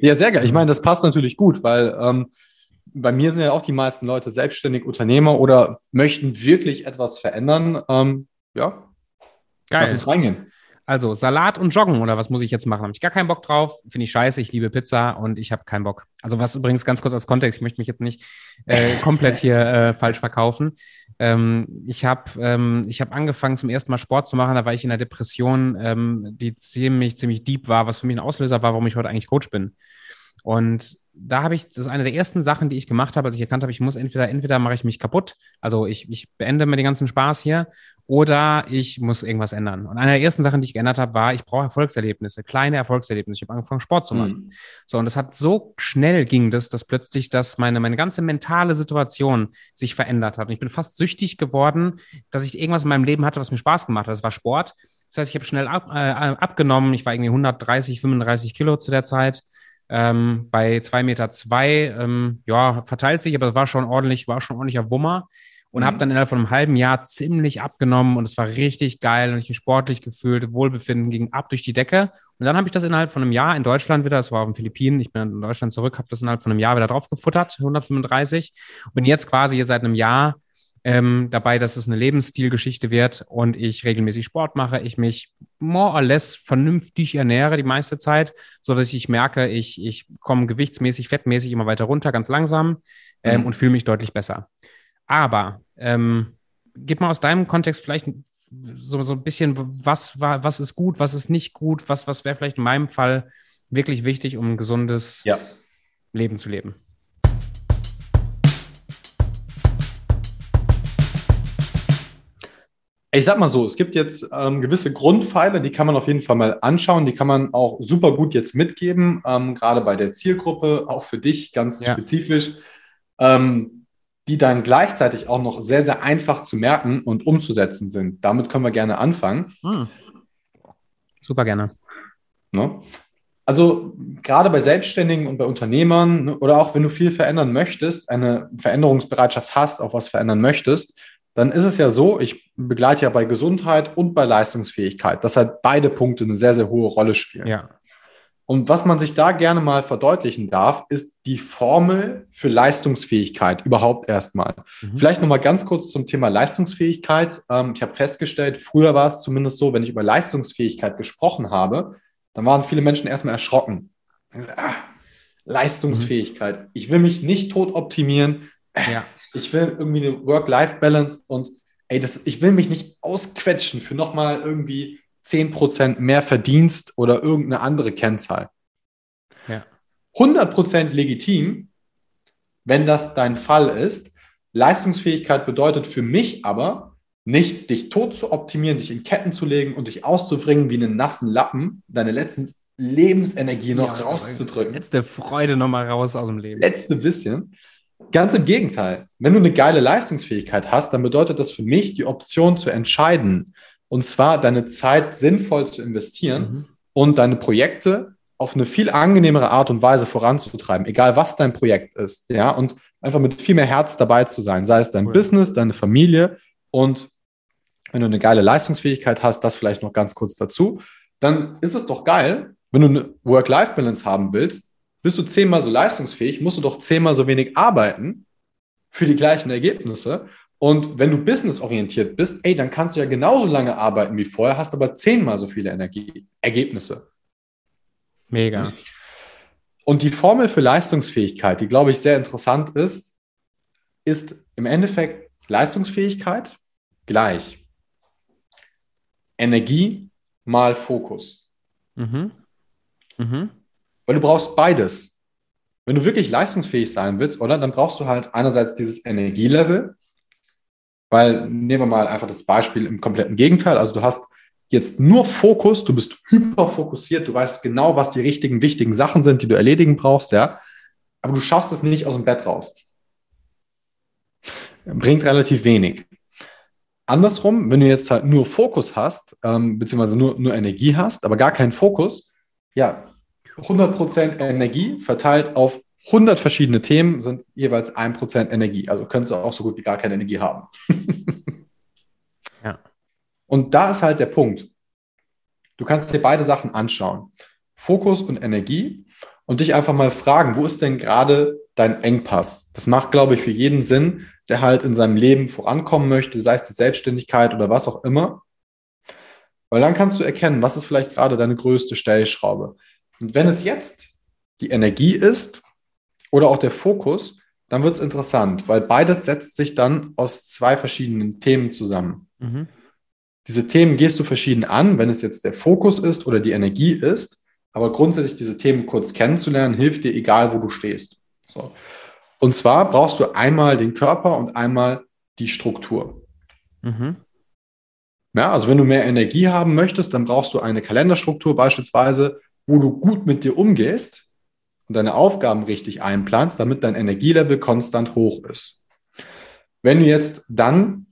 Ja, sehr geil. Ich meine, das passt natürlich gut, weil ähm, bei mir sind ja auch die meisten Leute selbstständig Unternehmer oder möchten wirklich etwas verändern. Ähm, ja,
Geil. lass uns reingehen. Also Salat und Joggen oder was muss ich jetzt machen? Habe ich gar keinen Bock drauf. Finde ich scheiße. Ich liebe Pizza und ich habe keinen Bock. Also was übrigens ganz kurz als Kontext. Ich möchte mich jetzt nicht äh, komplett hier äh, falsch verkaufen. Ähm, ich habe ähm, ich hab angefangen zum ersten Mal Sport zu machen. Da war ich in einer Depression, ähm, die ziemlich ziemlich deep war, was für mich ein Auslöser war, warum ich heute eigentlich Coach bin. Und da habe ich, das ist eine der ersten Sachen, die ich gemacht habe, als ich erkannt habe, ich muss entweder, entweder mache ich mich kaputt, also ich, ich beende mir den ganzen Spaß hier, oder ich muss irgendwas ändern. Und eine der ersten Sachen, die ich geändert habe, war, ich brauche Erfolgserlebnisse, kleine Erfolgserlebnisse. Ich habe angefangen, Sport zu machen. Mhm. So, und das hat so schnell ging das, dass plötzlich das meine, meine ganze mentale Situation sich verändert hat. Und ich bin fast süchtig geworden, dass ich irgendwas in meinem Leben hatte, was mir Spaß gemacht hat. Das war Sport. Das heißt, ich habe schnell ab, äh, abgenommen. Ich war irgendwie 130, 35 Kilo zu der Zeit ähm, bei zwei Meter, zwei, ähm, ja, verteilt sich, aber das war schon ordentlich, war schon ordentlicher Wummer. und mhm. habe dann innerhalb von einem halben Jahr ziemlich abgenommen und es war richtig geil und ich mich sportlich gefühlt, Wohlbefinden ging ab durch die Decke. Und dann habe ich das innerhalb von einem Jahr in Deutschland wieder, das war auf den Philippinen, ich bin in Deutschland zurück, habe das innerhalb von einem Jahr wieder drauf gefuttert, 135 und bin jetzt quasi hier seit einem Jahr ähm, dabei, dass es eine Lebensstilgeschichte wird und ich regelmäßig Sport mache, ich mich more or less vernünftig ernähre die meiste Zeit, so dass ich merke, ich, ich komme gewichtsmäßig, fettmäßig immer weiter runter, ganz langsam ähm, mhm. und fühle mich deutlich besser. Aber ähm, gib mal aus deinem Kontext vielleicht so, so ein bisschen, was, war, was ist gut, was ist nicht gut, was, was wäre vielleicht in meinem Fall wirklich wichtig, um ein gesundes ja. Leben zu leben.
Ich sag mal so, es gibt jetzt ähm, gewisse Grundpfeiler, die kann man auf jeden Fall mal anschauen, die kann man auch super gut jetzt mitgeben, ähm, gerade bei der Zielgruppe, auch für dich ganz ja. spezifisch. Ähm, die dann gleichzeitig auch noch sehr, sehr einfach zu merken und umzusetzen sind. Damit können wir gerne anfangen. Hm.
Super gerne.
Ne? Also gerade bei Selbstständigen und bei Unternehmern ne, oder auch wenn du viel verändern möchtest, eine Veränderungsbereitschaft hast, auch was verändern möchtest, dann ist es ja so, ich begleite ja bei Gesundheit und bei Leistungsfähigkeit, dass halt beide Punkte eine sehr, sehr hohe Rolle spielen.
Ja.
Und was man sich da gerne mal verdeutlichen darf, ist die Formel für Leistungsfähigkeit überhaupt erstmal. Mhm. Vielleicht nochmal ganz kurz zum Thema Leistungsfähigkeit. Ähm, ich habe festgestellt, früher war es zumindest so, wenn ich über Leistungsfähigkeit gesprochen habe, dann waren viele Menschen erstmal erschrocken. Ah, Leistungsfähigkeit. Mhm. Ich will mich nicht tot optimieren. Ja. Ich will irgendwie eine Work-Life-Balance und ey, das, ich will mich nicht ausquetschen für nochmal irgendwie 10% mehr verdienst oder irgendeine andere Kennzahl. Ja. 100% legitim, wenn das dein Fall ist. Leistungsfähigkeit bedeutet für mich aber, nicht dich tot zu optimieren, dich in Ketten zu legen und dich auszubringen wie einen nassen Lappen, deine letzten Lebensenergie noch ja, rauszudrücken.
Letzte Freude nochmal raus aus dem Leben.
Letzte bisschen. Ganz im Gegenteil. Wenn du eine geile Leistungsfähigkeit hast, dann bedeutet das für mich die Option zu entscheiden, und zwar deine Zeit sinnvoll zu investieren mhm. und deine Projekte auf eine viel angenehmere Art und Weise voranzutreiben, egal was dein Projekt ist, ja, und einfach mit viel mehr Herz dabei zu sein, sei es dein cool. Business, deine Familie und wenn du eine geile Leistungsfähigkeit hast, das vielleicht noch ganz kurz dazu, dann ist es doch geil, wenn du eine Work-Life-Balance haben willst, bist du zehnmal so leistungsfähig, musst du doch zehnmal so wenig arbeiten für die gleichen Ergebnisse und wenn du businessorientiert bist, ey, dann kannst du ja genauso lange arbeiten wie vorher, hast aber zehnmal so viele Energie, Ergebnisse.
Mega.
Und die Formel für Leistungsfähigkeit, die glaube ich sehr interessant ist, ist im Endeffekt Leistungsfähigkeit gleich Energie mal Fokus. Mhm. Mhm. Weil du brauchst beides. Wenn du wirklich leistungsfähig sein willst, oder, dann brauchst du halt einerseits dieses Energielevel, weil nehmen wir mal einfach das Beispiel im kompletten Gegenteil. Also du hast jetzt nur Fokus, du bist hyperfokussiert, du weißt genau, was die richtigen, wichtigen Sachen sind, die du erledigen brauchst, ja. Aber du schaffst es nicht aus dem Bett raus. Bringt relativ wenig. Andersrum, wenn du jetzt halt nur Fokus hast, ähm, beziehungsweise nur, nur Energie hast, aber gar keinen Fokus, ja, 100% Energie verteilt auf 100 verschiedene Themen sind jeweils 1% Energie. Also könntest du auch so gut wie gar keine Energie haben. ja. Und da ist halt der Punkt. Du kannst dir beide Sachen anschauen. Fokus und Energie und dich einfach mal fragen, wo ist denn gerade dein Engpass? Das macht, glaube ich, für jeden Sinn, der halt in seinem Leben vorankommen möchte, sei es die Selbstständigkeit oder was auch immer. Weil dann kannst du erkennen, was ist vielleicht gerade deine größte Stellschraube. Und wenn es jetzt die Energie ist, oder auch der Fokus, dann wird es interessant, weil beides setzt sich dann aus zwei verschiedenen Themen zusammen. Mhm. Diese Themen gehst du verschieden an, wenn es jetzt der Fokus ist oder die Energie ist, aber grundsätzlich diese Themen kurz kennenzulernen, hilft dir, egal wo du stehst. So. Und zwar brauchst du einmal den Körper und einmal die Struktur. Mhm. Ja, also wenn du mehr Energie haben möchtest, dann brauchst du eine Kalenderstruktur beispielsweise, wo du gut mit dir umgehst, und deine Aufgaben richtig einplanst, damit dein Energielevel konstant hoch ist. Wenn du jetzt dann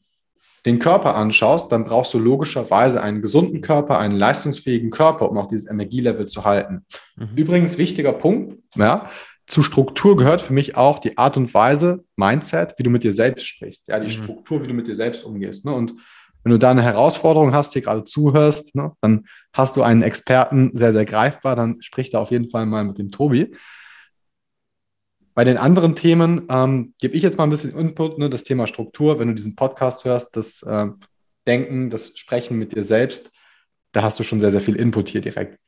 den Körper anschaust, dann brauchst du logischerweise einen gesunden Körper, einen leistungsfähigen Körper, um auch dieses Energielevel zu halten. Mhm. Übrigens wichtiger Punkt, ja, zu Struktur gehört für mich auch die Art und Weise, Mindset, wie du mit dir selbst sprichst. Ja, die
Mhm.
Struktur, wie du mit dir selbst umgehst. Ne? Und wenn du da eine Herausforderung hast, hier gerade zuhörst, ne, dann hast du einen Experten sehr, sehr greifbar, dann sprich da auf jeden Fall mal mit dem Tobi. Bei den anderen Themen ähm, gebe ich jetzt mal ein bisschen Input, ne, das Thema Struktur, wenn du diesen Podcast hörst, das äh, Denken, das Sprechen mit dir selbst, da hast du schon sehr, sehr viel Input hier direkt.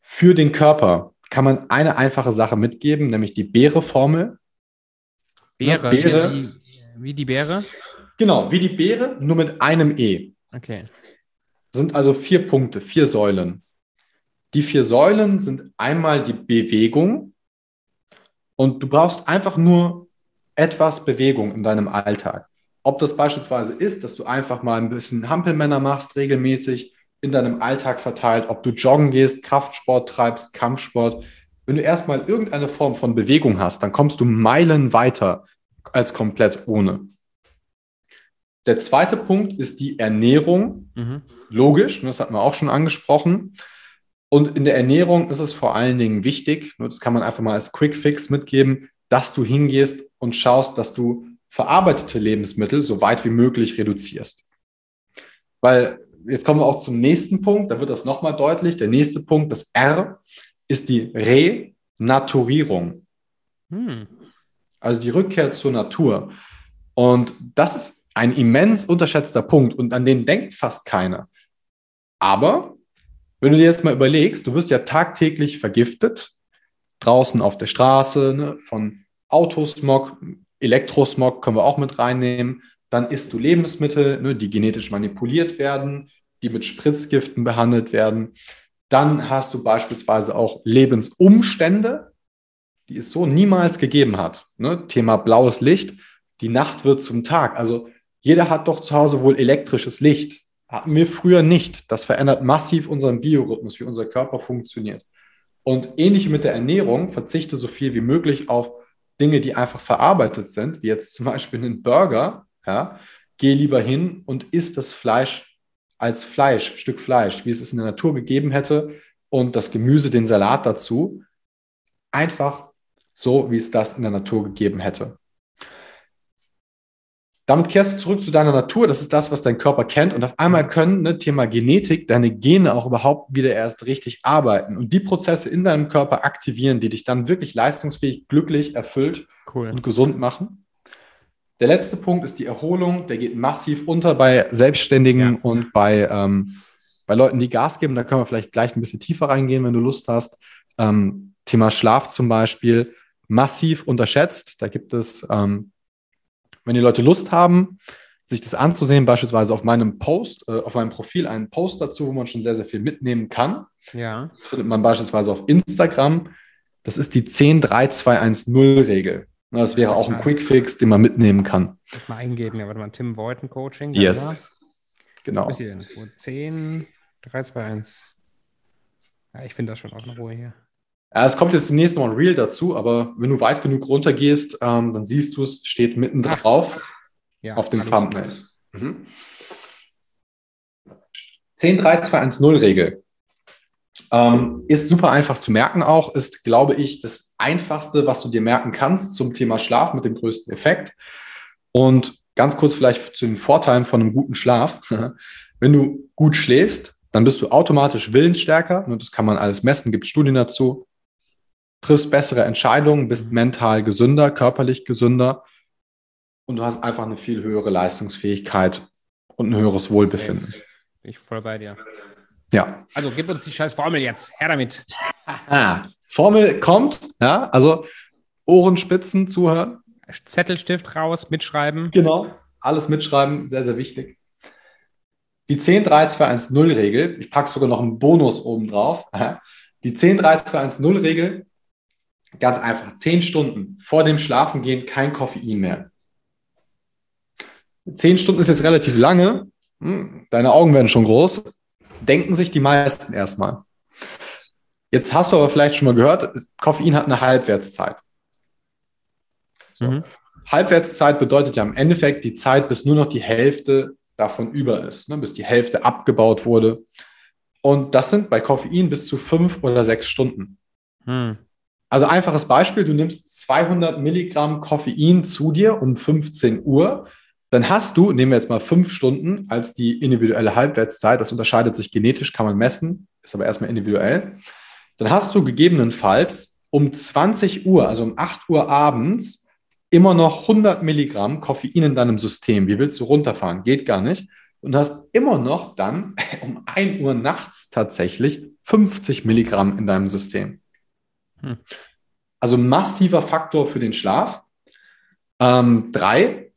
Für den Körper kann man eine einfache Sache mitgeben, nämlich die Beere-Formel.
Beere,
Beere.
Wie, die, wie die Beere?
Genau, wie die Beere, nur mit einem E.
Okay.
Das sind also vier Punkte, vier Säulen. Die vier Säulen sind einmal die Bewegung und du brauchst einfach nur etwas Bewegung in deinem Alltag. Ob das beispielsweise ist, dass du einfach mal ein bisschen Hampelmänner machst, regelmäßig in deinem Alltag verteilt, ob du joggen gehst, Kraftsport treibst, Kampfsport. Wenn du erstmal irgendeine Form von Bewegung hast, dann kommst du Meilen weiter als komplett ohne. Der zweite Punkt ist die Ernährung.
Mhm.
Logisch, ne, das hatten wir auch schon angesprochen. Und in der Ernährung ist es vor allen Dingen wichtig, nur das kann man einfach mal als Quick Fix mitgeben, dass du hingehst und schaust, dass du verarbeitete Lebensmittel so weit wie möglich reduzierst. Weil jetzt kommen wir auch zum nächsten Punkt, da wird das nochmal deutlich. Der nächste Punkt, das R, ist die Renaturierung,
Hm.
Also die Rückkehr zur Natur. Und das ist ein immens unterschätzter Punkt und an den denkt fast keiner. Aber wenn du dir jetzt mal überlegst, du wirst ja tagtäglich vergiftet, draußen auf der Straße, ne, von Autosmog, Elektrosmog können wir auch mit reinnehmen. Dann isst du Lebensmittel, ne, die genetisch manipuliert werden, die mit Spritzgiften behandelt werden. Dann hast du beispielsweise auch Lebensumstände, die es so niemals gegeben hat. Ne? Thema blaues Licht, die Nacht wird zum Tag. Also jeder hat doch zu Hause wohl elektrisches Licht. Hatten wir früher nicht. Das verändert massiv unseren Biorhythmus, wie unser Körper funktioniert. Und ähnlich mit der Ernährung, verzichte so viel wie möglich auf Dinge, die einfach verarbeitet sind, wie jetzt zum Beispiel einen Burger. Ja? Geh lieber hin und isst das Fleisch als Fleisch, Stück Fleisch, wie es es in der Natur gegeben hätte und das Gemüse, den Salat dazu. Einfach so, wie es das in der Natur gegeben hätte. Damit kehrst du zurück zu deiner Natur. Das ist das, was dein Körper kennt. Und auf einmal können, ne, Thema Genetik, deine Gene auch überhaupt wieder erst richtig arbeiten und die Prozesse in deinem Körper aktivieren, die dich dann wirklich leistungsfähig, glücklich, erfüllt
Cool.
und gesund machen. Der letzte Punkt ist die Erholung. Der geht massiv unter bei Selbstständigen
Ja.
und bei, ähm, bei Leuten, die Gas geben. Da können wir vielleicht gleich ein bisschen tiefer reingehen, wenn du Lust hast. Ähm, Thema Schlaf zum Beispiel, massiv unterschätzt. Da gibt es, ähm, wenn die Leute Lust haben, sich das anzusehen, beispielsweise auf meinem Post, äh, auf meinem Profil einen Post dazu, wo man schon sehr, sehr viel mitnehmen kann.
Ja.
Das findet man beispielsweise auf Instagram. Das ist die 10-3-2-1-0-Regel. Na, Das wäre auch ein Quick-Fix, den man mitnehmen kann.
Muss mal eingeben. Ja, warte mal. Tim Voiten Coaching.
Yes. Genau.
Denn? So 10, 3, 2, 1. Ja, ich finde das schon auch in Ruhe hier.
Ja, es kommt jetzt demnächst noch ein Reel dazu, aber wenn du weit genug runter gehst, ähm, dann siehst du es, steht mitten drauf
Ja,
auf dem Thumbnail. Mhm. 10-3-2-1-0-Regel. Ähm, ist super einfach zu merken auch, ist, glaube ich, das einfachste, was du dir merken kannst zum Thema Schlaf mit dem größten Effekt. Und ganz kurz vielleicht zu den Vorteilen von einem guten Schlaf. Wenn du gut schläfst, dann bist du automatisch willensstärker. Und das kann man alles messen, gibt Studien dazu. Triffst bessere Entscheidungen, bist mental gesünder, körperlich gesünder. Und du hast einfach eine viel höhere Leistungsfähigkeit und ein höheres Wohlbefinden.
Bin ich voll bei dir.
Ja.
Also gib uns die scheiß Formel jetzt. Her damit.
Ah, Formel kommt, ja, also Ohrenspitzen zuhören.
Zettelstift raus, mitschreiben.
Genau. Alles mitschreiben, sehr, sehr wichtig. Die 10-3-2-1-0-Regel, ich packe sogar noch einen Bonus oben drauf. Die 10-3-2-1-0-Regel, ganz einfach, 10 Stunden vor dem Schlafengehen kein Koffein mehr. 10 Stunden ist jetzt relativ lange. Hm, Deine Augen werden schon groß. Denken sich die meisten erstmal. Jetzt hast du aber vielleicht schon mal gehört, Koffein hat eine Halbwertszeit. So.
Mhm.
Halbwertszeit bedeutet ja im Endeffekt die Zeit, bis nur noch die Hälfte davon über ist, ne, bis die Hälfte abgebaut wurde. Und das sind bei Koffein bis zu fünf oder sechs Stunden. Hm. Also einfaches Beispiel, du nimmst 200 Milligramm Koffein zu dir um 15 Uhr, dann hast du, nehmen wir jetzt mal fünf Stunden als die individuelle Halbwertszeit, das unterscheidet sich genetisch, kann man messen, ist aber erstmal individuell, dann hast du gegebenenfalls um 20 Uhr, also um 8 Uhr abends, immer noch 100 Milligramm Koffein in deinem System. Wie willst du runterfahren? Geht gar nicht. Und hast immer noch dann um 1 Uhr nachts tatsächlich 50 Milligramm in deinem System. Hm. Also massiver Faktor für den Schlaf. Ähm, drei,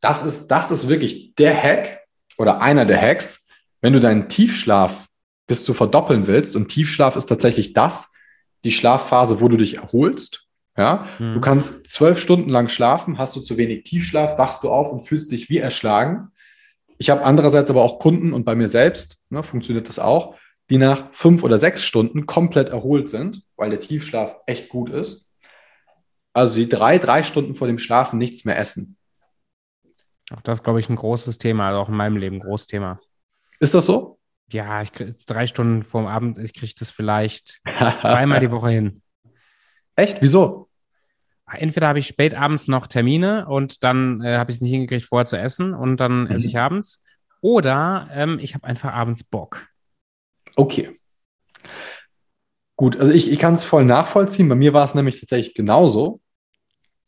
das ist, das ist wirklich der Hack oder einer der Hacks, wenn du deinen Tiefschlaf bis zu verdoppeln willst. Und Tiefschlaf ist tatsächlich das, die Schlafphase, wo du dich erholst. Ja, mhm. du kannst zwölf Stunden lang schlafen, hast du zu wenig Tiefschlaf, wachst du auf und fühlst dich wie erschlagen. Ich habe andererseits aber auch Kunden und bei mir selbst ne, funktioniert das auch, die nach fünf oder sechs Stunden komplett erholt sind, weil der Tiefschlaf echt gut ist. Also die drei, drei Stunden vor dem Schlafen nichts mehr essen.
Auch das, glaube ich, ein großes Thema, also auch in meinem Leben ein großes Thema.
Ist das so?
Ja, ich drei Stunden vorm Abend, ich kriege das vielleicht dreimal die Woche hin.
Echt? Wieso?
Entweder habe ich spät abends noch Termine und dann äh, habe ich es nicht hingekriegt, vorher zu essen und dann mhm. esse ich abends. Oder ähm, ich habe einfach abends Bock.
Okay. Gut, also ich, ich kann es voll nachvollziehen. Bei mir war es nämlich tatsächlich genauso.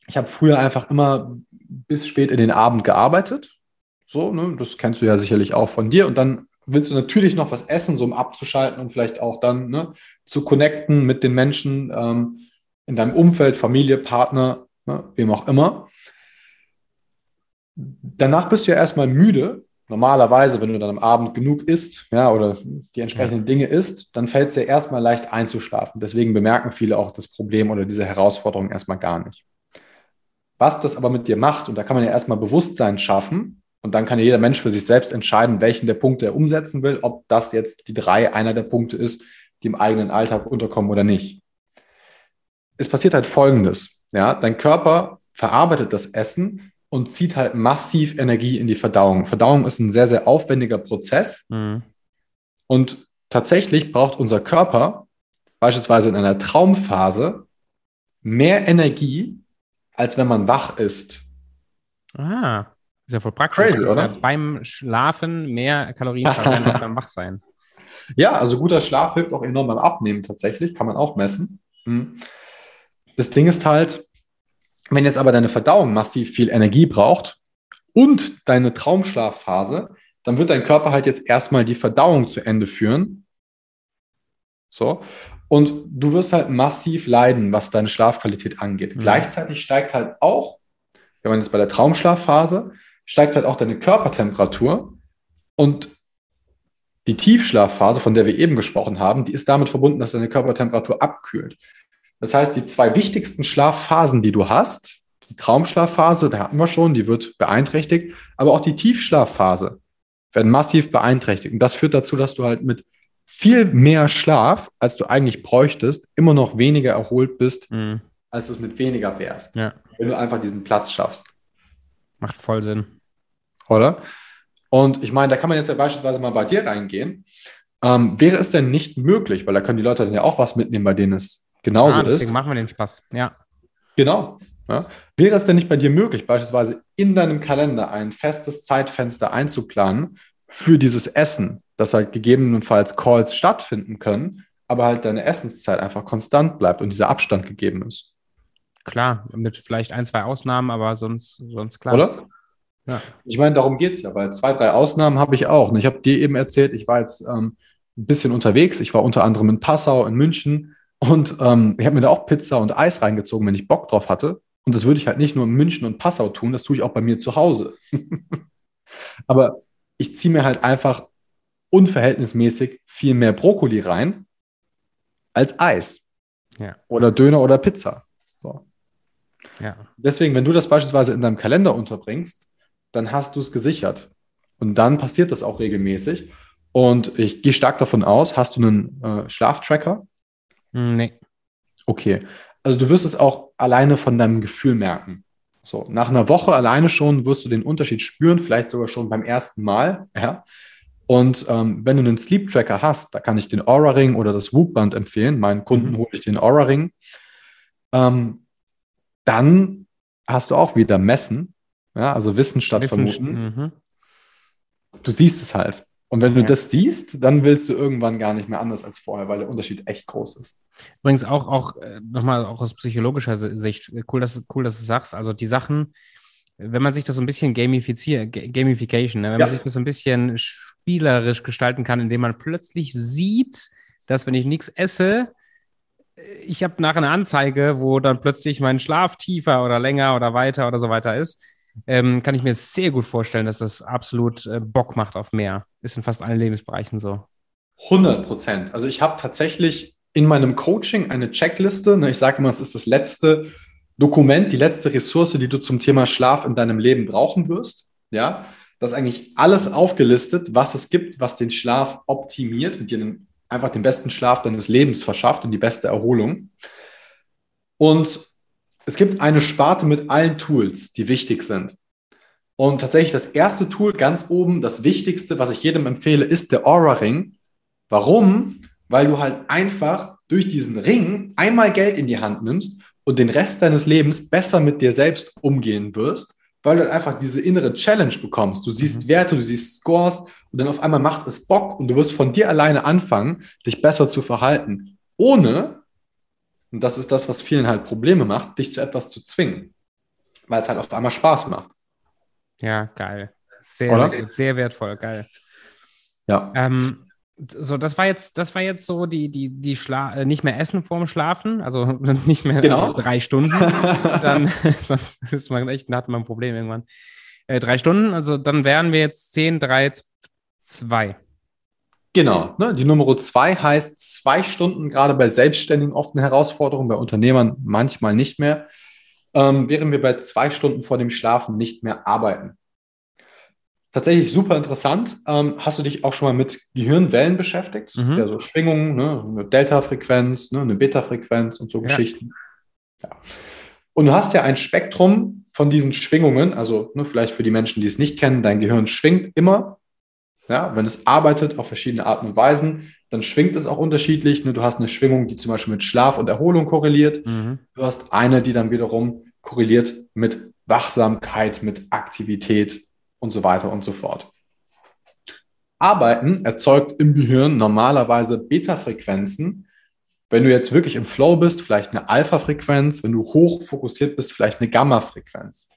Ich habe früher einfach immer bis spät in den Abend gearbeitet. So, ne? das kennst du ja sicherlich auch von dir. Und dann willst du natürlich noch was essen, so um abzuschalten und vielleicht auch dann ne, zu connecten mit den Menschen ähm, in deinem Umfeld, Familie, Partner, ne, wem auch immer. Danach bist du ja erstmal müde. Normalerweise, wenn du dann am Abend genug isst, ja, oder die entsprechenden. Dinge isst, dann fällt es dir erstmal leicht einzuschlafen. Deswegen bemerken viele auch das Problem oder diese Herausforderung erstmal gar nicht. Was das aber mit dir macht, und da kann man ja erstmal Bewusstsein schaffen, und dann kann ja jeder Mensch für sich selbst entscheiden, welchen der Punkte er umsetzen will, ob das jetzt die drei einer der Punkte ist, die im eigenen Alltag unterkommen oder nicht. Es passiert halt Folgendes. Ja, dein Körper verarbeitet das Essen und zieht halt massiv Energie in die Verdauung. Verdauung ist ein sehr, sehr aufwendiger Prozess. Mhm. Und tatsächlich braucht unser Körper beispielsweise in einer Traumphase mehr Energie, als wenn man wach ist.
Ah, ist ja voll praktisch. Crazy, oder? Ja beim Schlafen mehr Kalorien verbrennen als beim Wachsein.
Ja, also guter Schlaf hilft auch enorm beim Abnehmen tatsächlich, kann man auch messen. Hm. Das Ding ist halt, wenn jetzt aber deine Verdauung massiv viel Energie braucht und deine Traumschlafphase, dann wird dein Körper halt jetzt erstmal die Verdauung zu Ende führen. So. Und du wirst halt massiv leiden, was deine Schlafqualität angeht. Mhm. Gleichzeitig steigt halt auch, wenn man jetzt bei der Traumschlafphase, steigt halt auch deine Körpertemperatur und die Tiefschlafphase, von der wir eben gesprochen haben, die ist damit verbunden, dass deine Körpertemperatur abkühlt. Das heißt, die zwei wichtigsten Schlafphasen, die du hast, die Traumschlafphase, da hatten wir schon, die wird beeinträchtigt, aber auch die Tiefschlafphase werden massiv beeinträchtigt. Und das führt dazu, dass du halt mit viel mehr Schlaf, als du eigentlich bräuchtest, immer noch weniger erholt bist, mhm. als du es mit weniger wärst. Ja. Wenn du einfach diesen Platz schaffst.
Macht voll Sinn.
Oder? Und ich meine, da kann man jetzt ja beispielsweise mal bei dir reingehen. Ähm, wäre es denn nicht möglich, weil da können die Leute dann ja auch was mitnehmen, bei denen es genauso ja, ist.
machen wir den Spaß, ja.
Genau. Ja. Wäre es denn nicht bei dir möglich, beispielsweise in deinem Kalender ein festes Zeitfenster einzuplanen für dieses Essen, dass halt gegebenenfalls Calls stattfinden können, aber halt deine Essenszeit einfach konstant bleibt und dieser Abstand gegeben ist?
Klar, mit vielleicht ein, zwei Ausnahmen, aber sonst, sonst klar.
Oder? Ja. Ich meine, darum geht es ja, weil zwei, drei Ausnahmen habe ich auch. Ich habe dir eben erzählt, ich war jetzt ähm, ein bisschen unterwegs. Ich war unter anderem in Passau, in München und ähm, ich habe mir da auch Pizza und Eis reingezogen, wenn ich Bock drauf hatte. Und das würde ich halt nicht nur in München und Passau tun, das tue ich auch bei mir zu Hause. Aber ich ziehe mir halt einfach unverhältnismäßig viel mehr Brokkoli rein als Eis. Ja. Oder Döner oder Pizza. So. Ja. Deswegen, wenn du das beispielsweise in deinem Kalender unterbringst, dann hast du es gesichert. Und dann passiert das auch regelmäßig. Und ich gehe stark davon aus, hast du einen äh, Schlaftracker?
Hm, nee.
Okay. Also du wirst es auch alleine von deinem Gefühl merken. So, nach einer Woche alleine schon wirst du den Unterschied spüren, vielleicht sogar schon beim ersten Mal. Ja? Und ähm, wenn du einen Sleep Tracker hast, da kann ich den Aura Ring oder das Whoop Band empfehlen. Meinen Kunden mhm. hole ich den Aura Ring. Ähm, dann hast du auch wieder Messen, ja, also Wissen statt Wissen, Vermuten. Mhm. Du siehst es halt. Und wenn du ja. das siehst, dann willst du irgendwann gar nicht mehr anders als vorher, weil der Unterschied echt groß ist.
Übrigens auch, auch äh, nochmal auch aus psychologischer Sicht, cool, dass, cool, dass du sagst. Also die Sachen, wenn man sich das so ein bisschen gamifiziert, Gamification, ne? wenn ja. man sich das so ein bisschen spielerisch gestalten kann, indem man plötzlich sieht, dass wenn ich nichts esse, ich habe nachher eine Anzeige, wo dann plötzlich mein Schlaf tiefer oder länger oder weiter oder so weiter ist, ähm, kann ich mir sehr gut vorstellen, dass das absolut äh, Bock macht auf mehr. Ist in fast allen Lebensbereichen so.
100 Prozent. Also ich habe tatsächlich in meinem Coaching eine Checkliste. Ne, ich sage immer, es ist das letzte Dokument, die letzte Ressource, die du zum Thema Schlaf in deinem Leben brauchen wirst. Ja, das ist eigentlich alles aufgelistet, was es gibt, was den Schlaf optimiert und dir einen, einfach den besten Schlaf deines Lebens verschafft und die beste Erholung. Und es gibt eine Sparte mit allen Tools, die wichtig sind. Und tatsächlich das erste Tool ganz oben, das wichtigste, was ich jedem empfehle, ist der Aura Ring. Warum? Weil du halt einfach durch diesen Ring einmal Geld in die Hand nimmst und den Rest deines Lebens besser mit dir selbst umgehen wirst, weil du halt einfach diese innere Challenge bekommst. Du siehst mhm. Werte, du siehst Scores und dann auf einmal macht es Bock und du wirst von dir alleine anfangen, dich besser zu verhalten, ohne, und das ist das, was vielen halt Probleme macht, dich zu etwas zu zwingen, weil es halt auf einmal Spaß macht.
Ja, geil. Sehr, sehr, sehr, wertvoll, geil.
Ja.
Ähm, so, das war jetzt, das war jetzt so die, die, die Schla äh, nicht mehr essen vorm Schlafen, also nicht mehr
genau.
drei Stunden. dann, sonst ist man echt, hat man ein Problem irgendwann. Äh, drei Stunden, also dann wären wir jetzt 10, 3, 2.
Genau, ne? die Nummer zwei heißt zwei Stunden, gerade bei Selbstständigen oft eine Herausforderung, bei Unternehmern manchmal nicht mehr, ähm, während wir bei zwei Stunden vor dem Schlafen nicht mehr arbeiten. Tatsächlich super interessant. Ähm, hast du dich auch schon mal mit Gehirnwellen beschäftigt? Mhm. Ja, so Schwingungen, ne? eine Delta-Frequenz, ne? eine Beta-Frequenz und so ja. Geschichten. Ja. Und du hast ja ein Spektrum von diesen Schwingungen, also ne, vielleicht für die Menschen, die es nicht kennen, dein Gehirn schwingt immer. Ja, wenn es arbeitet auf verschiedene Arten und Weisen, dann schwingt es auch unterschiedlich. Ne? Du hast eine Schwingung, die zum Beispiel mit Schlaf und Erholung korreliert. Mhm. Du hast eine, die dann wiederum korreliert mit Wachsamkeit, mit Aktivität und so weiter und so fort. Arbeiten erzeugt im Gehirn normalerweise Beta-Frequenzen. Wenn du jetzt wirklich im Flow bist, vielleicht eine Alpha-Frequenz. Wenn du hoch fokussiert bist, vielleicht eine Gamma-Frequenz.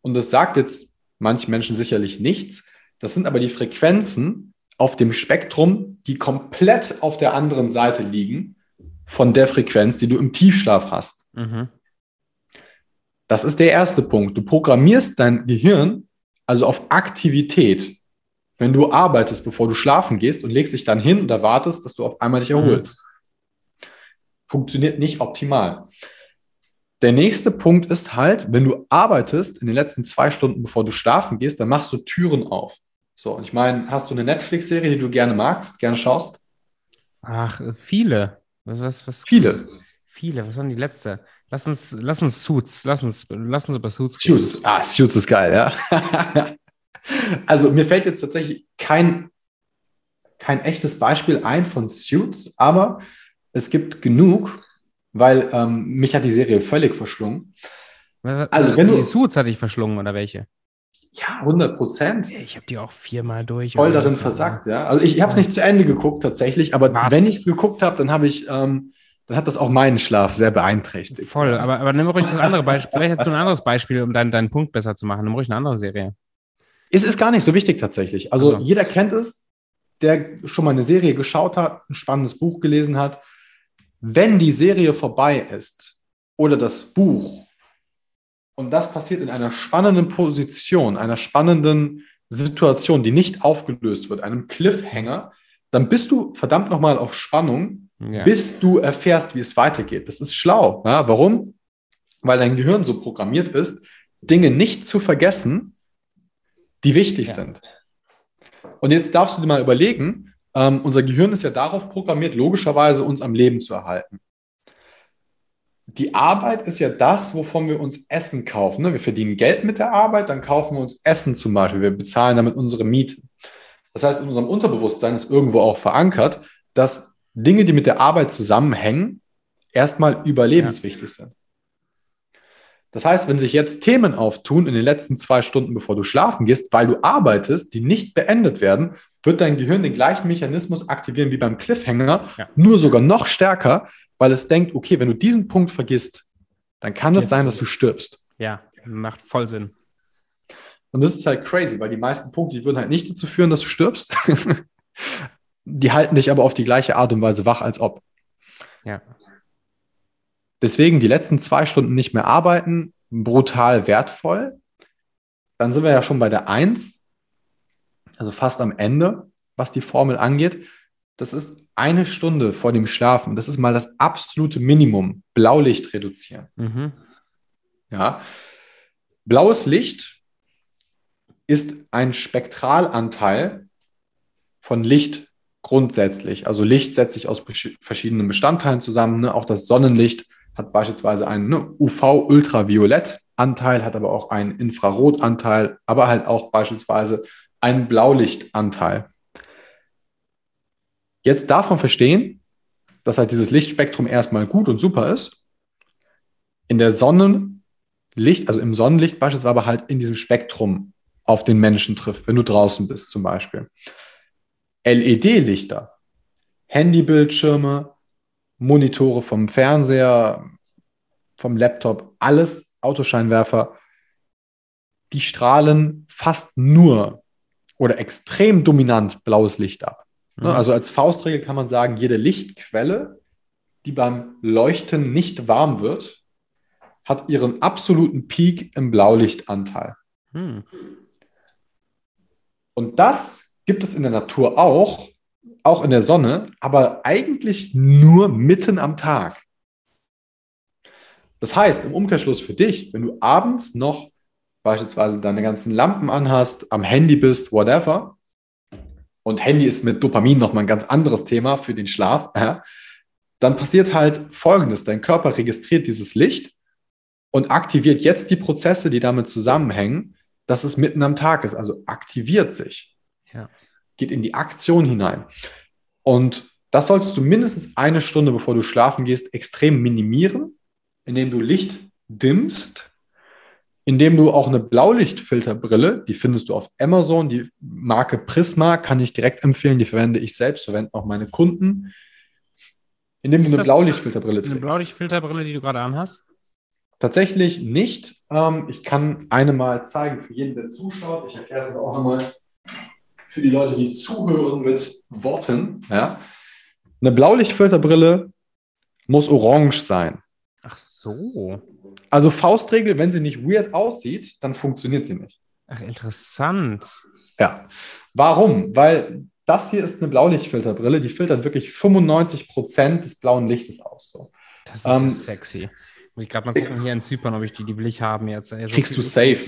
Und das sagt jetzt manchen Menschen sicherlich nichts. Das sind aber die Frequenzen auf dem Spektrum, die komplett auf der anderen Seite liegen von der Frequenz, die du im Tiefschlaf hast. Mhm. Das ist der erste Punkt. Du programmierst dein Gehirn also auf Aktivität. Wenn du arbeitest, bevor du schlafen gehst und legst dich dann hin und erwartest, dass du auf einmal dich mhm. erholst. Mhm. Funktioniert nicht optimal. Der nächste Punkt ist halt, wenn du arbeitest in den letzten zwei Stunden, bevor du schlafen gehst, dann machst du Türen auf. So, und ich meine, hast du eine Netflix-Serie, die du gerne magst, gerne schaust?
Ach, viele.
Was, was, was, viele.
Viele. Was war die letzte? Lass uns, lass uns Suits, lass uns, lass uns über Suits
Suits, ah, Suits ist geil, ja. also mir fällt jetzt tatsächlich kein, kein echtes Beispiel ein von Suits, aber es gibt genug, weil ähm, mich hat die Serie völlig verschlungen.
Also wenn die du Suits hatte ich verschlungen oder welche?
Ja, 100 Prozent.
Ich habe die auch viermal durch.
Voll darin versagt, ja. Also ich, ich habe es nicht zu Ende geguckt tatsächlich, aber Was? wenn ich es geguckt habe, dann habe ich ähm, dann hat das auch meinen Schlaf sehr beeinträchtigt.
Voll, aber, aber nimm ruhig das andere Beispiel. Vielleicht hast du ein anderes Beispiel, um deinen, deinen Punkt besser zu machen. Nimm ruhig eine andere Serie.
Es ist gar nicht so wichtig tatsächlich. Also, also jeder kennt es, der schon mal eine Serie geschaut hat, ein spannendes Buch gelesen hat. Wenn die Serie vorbei ist oder das Buch und das passiert in einer spannenden Position, einer spannenden Situation, die nicht aufgelöst wird, einem Cliffhanger, dann bist du verdammt nochmal auf Spannung ja. bis du erfährst, wie es weitergeht. Das ist schlau. Ja, warum? Weil dein Gehirn so programmiert ist, Dinge nicht zu vergessen, die wichtig ja. sind. Und jetzt darfst du dir mal überlegen, ähm, unser Gehirn ist ja darauf programmiert, logischerweise uns am Leben zu erhalten. Die Arbeit ist ja das, wovon wir uns Essen kaufen. Ne? Wir verdienen Geld mit der Arbeit, dann kaufen wir uns Essen zum Beispiel. Wir bezahlen damit unsere Miete. Das heißt, in unserem Unterbewusstsein ist irgendwo auch verankert, dass Dinge, die mit der Arbeit zusammenhängen, erstmal überlebenswichtig ja. sind. Das heißt, wenn sich jetzt Themen auftun in den letzten zwei Stunden, bevor du schlafen gehst, weil du arbeitest, die nicht beendet werden, wird dein Gehirn den gleichen Mechanismus aktivieren wie beim Cliffhanger, ja. nur sogar noch stärker, weil es denkt, okay, wenn du diesen Punkt vergisst, dann kann es sein, dass du stirbst.
Ja, macht voll Sinn.
Und das ist halt crazy, weil die meisten Punkte, die würden halt nicht dazu führen, dass du stirbst. die halten dich aber auf die gleiche Art und Weise wach, als ob.
Ja.
Deswegen die letzten zwei Stunden nicht mehr arbeiten, brutal wertvoll. Dann sind wir ja schon bei der Eins, also fast am Ende, was die Formel angeht. Das ist eine Stunde vor dem Schlafen. Das ist mal das absolute Minimum. Blaulicht reduzieren. Mhm. Ja. Blaues Licht ist ein Spektralanteil von Licht grundsätzlich. Also Licht setzt sich aus verschiedenen Bestandteilen zusammen. Ne? Auch das Sonnenlicht hat beispielsweise einen ne, UV-Ultraviolettanteil, hat aber auch einen Infrarotanteil, aber halt auch beispielsweise einen Blaulichtanteil. Jetzt davon verstehen, dass halt dieses Lichtspektrum erstmal gut und super ist. In der Sonnenlicht, also im Sonnenlicht beispielsweise aber halt in diesem Spektrum auf den Menschen trifft, wenn du draußen bist zum Beispiel. LED-Lichter, Handybildschirme, Monitore vom Fernseher, vom Laptop, alles Autoscheinwerfer, die strahlen fast nur oder extrem dominant blaues Licht ab. Ne, mhm. Also als Faustregel kann man sagen, jede Lichtquelle, die beim Leuchten nicht warm wird, hat ihren absoluten Peak im Blaulichtanteil. Mhm. Und das gibt es in der Natur auch, auch in der Sonne, aber eigentlich nur mitten am Tag. Das heißt, im Umkehrschluss für dich, wenn du abends noch beispielsweise deine ganzen Lampen anhast, am Handy bist, whatever, und Handy ist mit Dopamin nochmal ein ganz anderes Thema für den Schlaf, ja, dann passiert halt Folgendes. Dein Körper registriert dieses Licht und aktiviert jetzt die Prozesse, die damit zusammenhängen, dass es mitten am Tag ist, also aktiviert sich. Ja geht in die Aktion hinein. Und das solltest du mindestens eine Stunde, bevor du schlafen gehst, extrem minimieren, indem du Licht dimmst, indem du auch eine Blaulichtfilterbrille, die findest du auf Amazon, die Marke Prisma, kann ich direkt empfehlen, die verwende ich selbst, verwenden auch meine Kunden, indem du eine Blaulichtfilterbrille
trägst. Eine Blaulichtfilterbrille, die du gerade anhast?
Tatsächlich nicht. Ähm, ich kann eine mal zeigen für jeden, der zuschaut. Ich erkläre es aber auch nochmal für die Leute, die zuhören mit Worten. Ja? Eine Blaulichtfilterbrille muss orange sein.
Ach so.
Also Faustregel, wenn sie nicht weird aussieht, dann funktioniert sie nicht.
Ach, interessant.
Ja. Warum? Weil das hier ist eine Blaulichtfilterbrille, die filtert wirklich 95 Prozent des blauen Lichtes aus. So.
Das ist ähm, sexy. Muss ich gerade mal gucken hier in Zypern, ob ich die, die will ich haben jetzt.
Also kriegst du safe.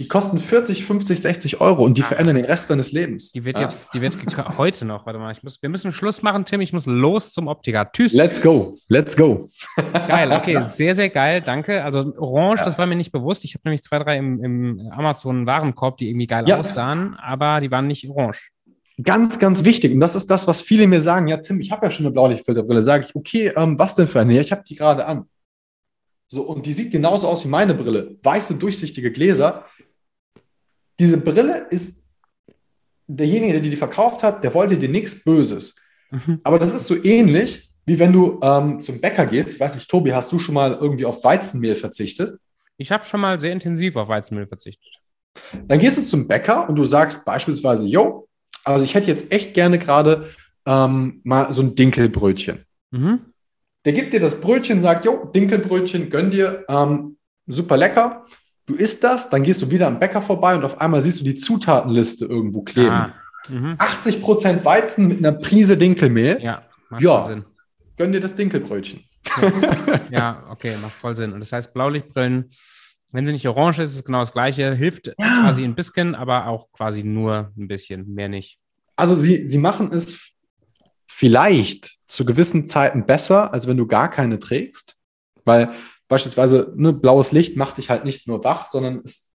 Die kosten 40, 50, 60 Euro und die ah, verändern den Rest deines Lebens.
Die wird ja. jetzt, die wird heute noch, warte mal, ich muss, wir müssen Schluss machen, Tim, ich muss los zum Optiker.
Tschüss. Let's go, let's go.
Geil, okay, sehr, sehr geil, danke. Also orange, ja. das war mir nicht bewusst. Ich habe nämlich zwei, drei im, im Amazon-Warenkorb, die irgendwie geil ja. aussahen, aber die waren nicht orange.
Ganz, ganz wichtig. Und das ist das, was viele mir sagen. Ja, Tim, ich habe ja schon eine Blaulichtfilterbrille. Sage ich, okay, ähm, was denn für eine? Ja, ich habe die gerade an. So, und die sieht genauso aus wie meine Brille. Weiße, durchsichtige Gläser diese Brille ist derjenige, der die verkauft hat, der wollte dir nichts Böses. Mhm. Aber das ist so ähnlich, wie wenn du ähm, zum Bäcker gehst. Ich weiß nicht, Tobi, hast du schon mal irgendwie auf Weizenmehl verzichtet?
Ich habe schon mal sehr intensiv auf Weizenmehl verzichtet.
Dann gehst du zum Bäcker und du sagst beispielsweise, yo, also ich hätte jetzt echt gerne gerade ähm, mal so ein Dinkelbrötchen. Mhm. Der gibt dir das Brötchen, sagt, jo, Dinkelbrötchen, gönn dir, ähm, super lecker. Du isst das, dann gehst du wieder am Bäcker vorbei und auf einmal siehst du die Zutatenliste irgendwo kleben. Ah, mhm. 80% Weizen mit einer Prise Dinkelmehl.
Ja,
ja gönn dir das Dinkelbrötchen.
Ja. ja, okay, macht voll Sinn. Und das heißt, Blaulichtbrillen, wenn sie nicht orange ist, ist es genau das Gleiche. Hilft ja. quasi ein bisschen, aber auch quasi nur ein bisschen, mehr nicht.
Also sie, sie machen es vielleicht zu gewissen Zeiten besser, als wenn du gar keine trägst. Weil beispielsweise ne, blaues Licht macht dich halt nicht nur wach, sondern es,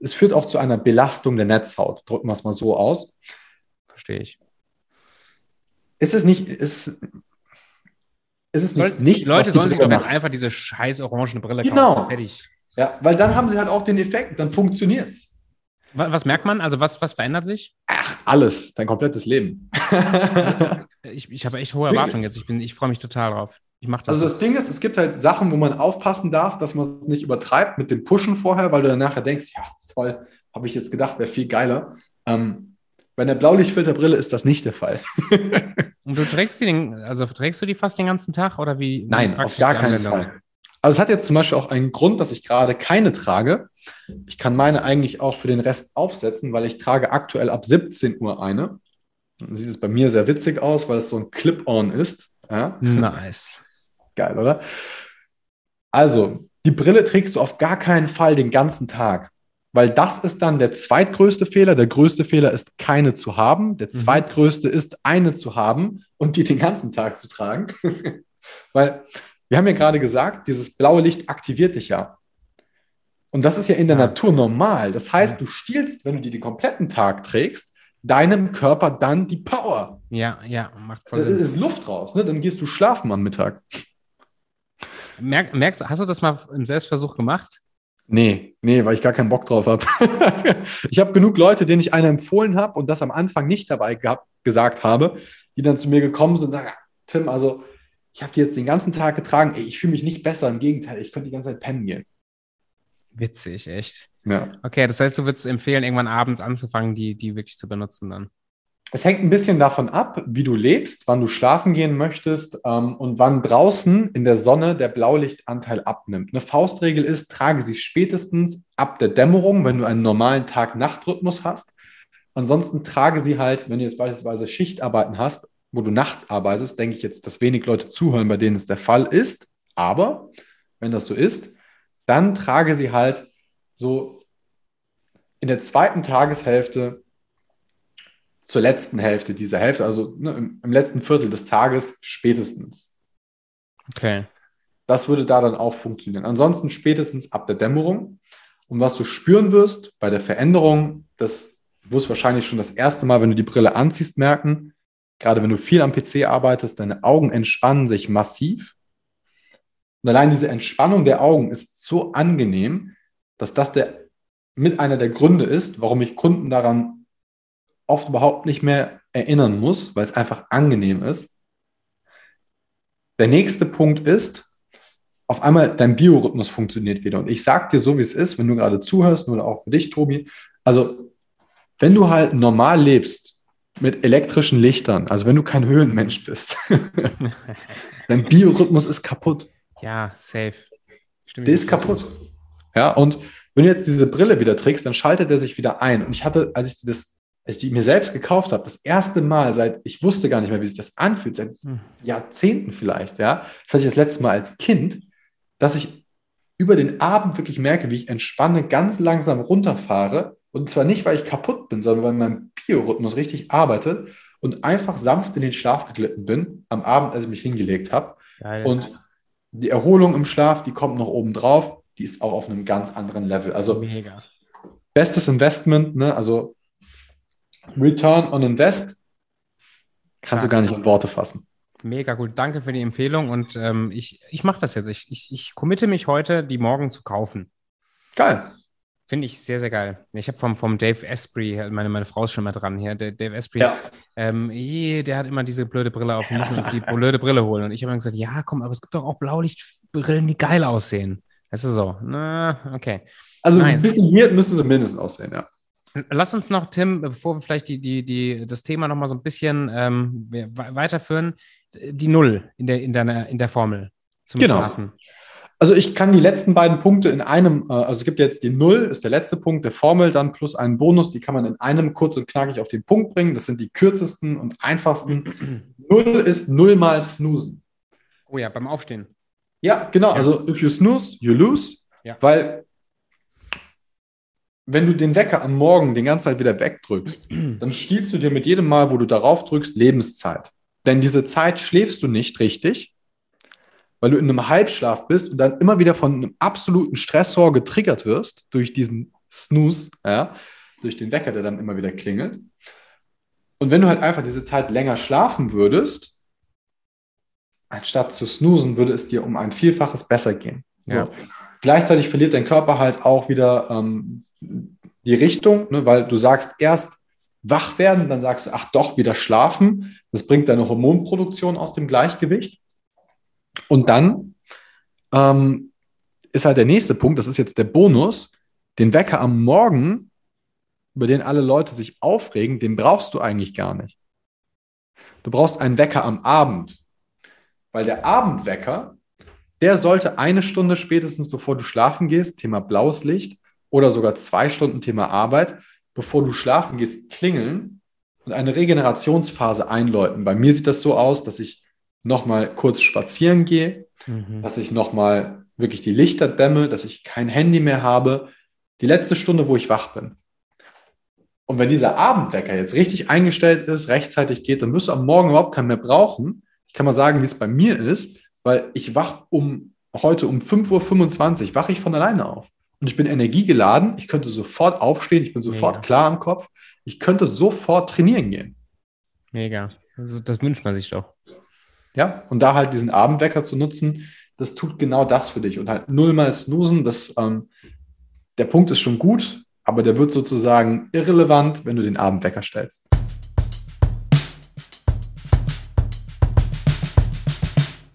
es führt auch zu einer Belastung der Netzhaut, drücken wir es mal so aus.
verstehe ich.
Ist es nicht, ist, ist es nicht nichts,
die Leute
was
sollen sich doch jetzt
macht?
einfach diese scheiß orangene Brille
Genau.
kaufen. Fertig.
Ja, weil dann haben sie halt auch den Effekt, dann funktioniert's.
Wa- Was merkt man? Also was, was verändert sich?
Ach, alles, dein komplettes Leben.
Ich, ich habe echt hohe Erwartungen jetzt. Ich, bin- ich freue mich total drauf. Ich mache das.
Also das Ding ist, es gibt halt Sachen, wo man aufpassen darf, dass man es nicht übertreibt mit dem Pushen vorher, weil du dann nachher denkst, ja, toll, habe ich jetzt gedacht, wäre viel geiler. Ähm, bei einer Blaulichtfilterbrille ist das nicht der Fall.
Und du trägst die, den, also trägst du die fast den ganzen Tag oder wie?
Nein, auf gar keinen? Fall. Also es hat jetzt zum Beispiel auch einen Grund, dass ich gerade keine trage. Ich kann meine eigentlich auch für den Rest aufsetzen, weil ich trage aktuell ab 17 Uhr eine. Dann sieht es bei mir sehr witzig aus, weil es so ein Clip-on ist. Ja?
Nice.
Geil, oder? Also, die Brille trägst du auf gar keinen Fall den ganzen Tag, weil das ist dann der zweitgrößte Fehler. Der größte Fehler ist, keine zu haben. Der
Mhm.
zweitgrößte ist, eine zu haben und die den ganzen Tag zu tragen. weil wir haben ja gerade gesagt, dieses blaue Licht aktiviert dich ja. Und das ist ja in der. Natur normal. Das heißt, du stiehlst, wenn du die den kompletten Tag trägst, deinem Körper dann die Power.
Ja, ja, macht voll
Da
Sinn.
ist Luft raus. Ne? Dann gehst du schlafen am Mittag.
Merk, merkst, hast du das mal im Selbstversuch gemacht?
Nee, nee, weil ich gar keinen Bock drauf habe. ich habe genug Leute, denen ich eine empfohlen habe und das am Anfang nicht dabei gehabt, gesagt habe, die dann zu mir gekommen sind und sagen, Tim, also ich habe die jetzt den ganzen Tag getragen, ey, ich fühle mich nicht besser, im Gegenteil, ich könnte die ganze Zeit pennen gehen.
Witzig, echt.
Ja.
Okay, das heißt, du würdest empfehlen, irgendwann abends anzufangen, die, die wirklich zu benutzen dann.
Es hängt ein bisschen davon ab, wie du lebst, wann du schlafen gehen möchtest ähm, und wann draußen in der Sonne der Blaulichtanteil abnimmt. Eine Faustregel ist, trage sie spätestens ab der Dämmerung, wenn du einen normalen Tag-Nacht-Rhythmus hast. Ansonsten trage sie halt, wenn du jetzt beispielsweise Schichtarbeiten hast, wo du nachts arbeitest, denke ich jetzt, dass wenig Leute zuhören, bei denen es der Fall ist. Aber wenn das so ist, dann trage sie halt so in der zweiten Tageshälfte zur letzten Hälfte dieser Hälfte, also ne, im, im letzten Viertel des Tages spätestens.
Okay.
Das würde da dann auch funktionieren. Ansonsten spätestens ab der Dämmerung. Und was du spüren wirst bei der Veränderung, das wirst du wahrscheinlich schon das erste Mal, wenn du die Brille anziehst, merken. Gerade wenn du viel am PC arbeitest, deine Augen entspannen sich massiv. Und allein diese Entspannung der Augen ist so angenehm, dass das der, mit einer der Gründe ist, warum ich Kunden daran oft überhaupt nicht mehr erinnern muss, weil es einfach angenehm ist. Der nächste Punkt ist, auf einmal dein Biorhythmus funktioniert wieder. Und ich sag dir so, wie es ist, wenn du gerade zuhörst, oder auch für dich, Tobi. Also, wenn du halt normal lebst mit elektrischen Lichtern, also wenn du kein Höhlenmensch bist, dein Biorhythmus ist kaputt.
Ja, safe. Stimmt.
Der ist kaputt. Ja, und wenn du jetzt diese Brille wieder trägst, dann schaltet er sich wieder ein. Und ich hatte, als ich das, ich die mir selbst gekauft habe, das erste Mal seit, ich wusste gar nicht mehr, wie sich das anfühlt, seit
Hm.
Jahrzehnten vielleicht, ja. Das hatte ich das letzte Mal als Kind, dass ich über den Abend wirklich merke, wie ich entspanne, ganz langsam runterfahre. Und zwar nicht, weil ich kaputt bin, sondern weil mein Biorhythmus richtig arbeitet und einfach sanft in den Schlaf geglitten bin am Abend, als ich mich hingelegt habe.
Geil.
Und die Erholung im Schlaf, die kommt noch oben drauf, die ist auch auf einem ganz anderen Level. Also
mega.
bestes Investment, ne? also Return on Invest, kannst
Ja.
du gar nicht in Worte fassen.
Mega gut. Danke für die Empfehlung und ähm, ich, ich mache das jetzt. Ich, ich, ich committe mich heute, die morgen zu kaufen.
Geil.
Finde ich sehr, sehr geil. Ich habe vom, vom Dave Asprey, meine, meine Frau ist schon mal dran hier, der Dave Asprey,
Ja.
ähm, eh, der hat immer diese blöde Brille auf, wir müssen uns die blöde Brille holen. Und ich habe dann gesagt, ja, komm, aber es gibt doch auch Blaulichtbrillen, die geil aussehen. Das ist so. Na, okay.
Also
Nice.
ein bisschen weird müssen sie mindestens aussehen, ja.
Lass uns noch, Tim, bevor wir vielleicht die, die, die, das Thema noch mal so ein bisschen ähm, we- weiterführen, die Null in der, in deiner, in der Formel zum
Genau.
Schlafen.
Also ich kann die letzten beiden Punkte in einem, äh, also es gibt jetzt die Null, ist der letzte Punkt der Formel, dann plus einen Bonus, die kann man in einem kurz und knackig auf den Punkt bringen. Das sind die kürzesten und einfachsten. Null ist null mal snoosen.
Oh ja, beim Aufstehen.
Ja, genau.
Ja.
Also if you snooze, you lose.
Ja.
Weil wenn du den Wecker am Morgen die ganze Zeit wieder wegdrückst, dann stiehlst du dir mit jedem Mal, wo du darauf drückst, Lebenszeit. Denn diese Zeit schläfst du nicht richtig, weil du in einem Halbschlaf bist und dann immer wieder von einem absoluten Stressor getriggert wirst durch diesen Snooze, ja, durch den Wecker, der dann immer wieder klingelt. Und wenn du halt einfach diese Zeit länger schlafen würdest, anstatt zu snoosen, würde es dir um ein Vielfaches besser gehen. So. Ja. Gleichzeitig verliert dein Körper halt auch wieder ähm, die Richtung, ne, weil du sagst erst wach werden, dann sagst du, ach doch, wieder schlafen. Das bringt deine Hormonproduktion aus dem Gleichgewicht. Und dann ähm, ist halt der nächste Punkt, das ist jetzt der Bonus, den Wecker am Morgen, über den alle Leute sich aufregen, den brauchst du eigentlich gar nicht. Du brauchst einen Wecker am Abend, weil der Abendwecker, der sollte eine Stunde spätestens bevor du schlafen gehst, Thema blaues Licht, oder sogar zwei Stunden Thema Arbeit, bevor du schlafen gehst, klingeln und eine Regenerationsphase einläuten. Bei mir sieht das so aus, dass ich nochmal kurz spazieren gehe, mhm. dass ich nochmal wirklich die Lichter dämme, dass ich kein Handy mehr habe. Die letzte Stunde, wo ich wach bin. Und wenn dieser Abendwecker jetzt richtig eingestellt ist, rechtzeitig geht, dann wirst du am Morgen überhaupt keinen mehr brauchen. Ich kann mal sagen, wie es bei mir ist, weil ich wach um heute um 5.25 Uhr, wache ich von alleine auf und ich bin energiegeladen, ich könnte sofort aufstehen, ich bin sofort Mega. klar im Kopf, ich könnte sofort trainieren gehen.
Mega. Also das wünscht man sich doch.
Ja, und da halt diesen Abendwecker zu nutzen, das tut genau das für dich. Und halt nullmal snoosen, das, ähm, der Punkt ist schon gut, aber der wird sozusagen irrelevant, wenn du den Abendwecker stellst.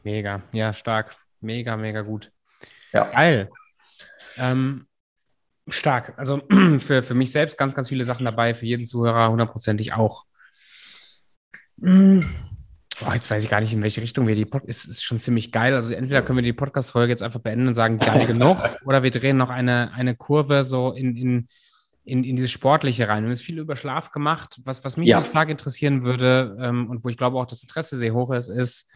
Mega, ja, stark. Mega, mega gut.
Ja.
Geil. Ähm, stark. Also für, für mich selbst ganz, ganz viele Sachen dabei, für jeden Zuhörer hundertprozentig auch. Oh, jetzt weiß ich gar nicht, in welche Richtung wir die Podcast. Ist, ist schon ziemlich geil. Also entweder können wir die Podcast-Folge jetzt einfach beenden und sagen, geil genug, oder wir drehen noch eine, eine Kurve so in, in, in, in dieses Sportliche rein. Wir haben jetzt viel über Schlaf gemacht. Was, was mich ja. stark interessieren würde ähm, und wo ich glaube auch das Interesse sehr hoch ist, ist,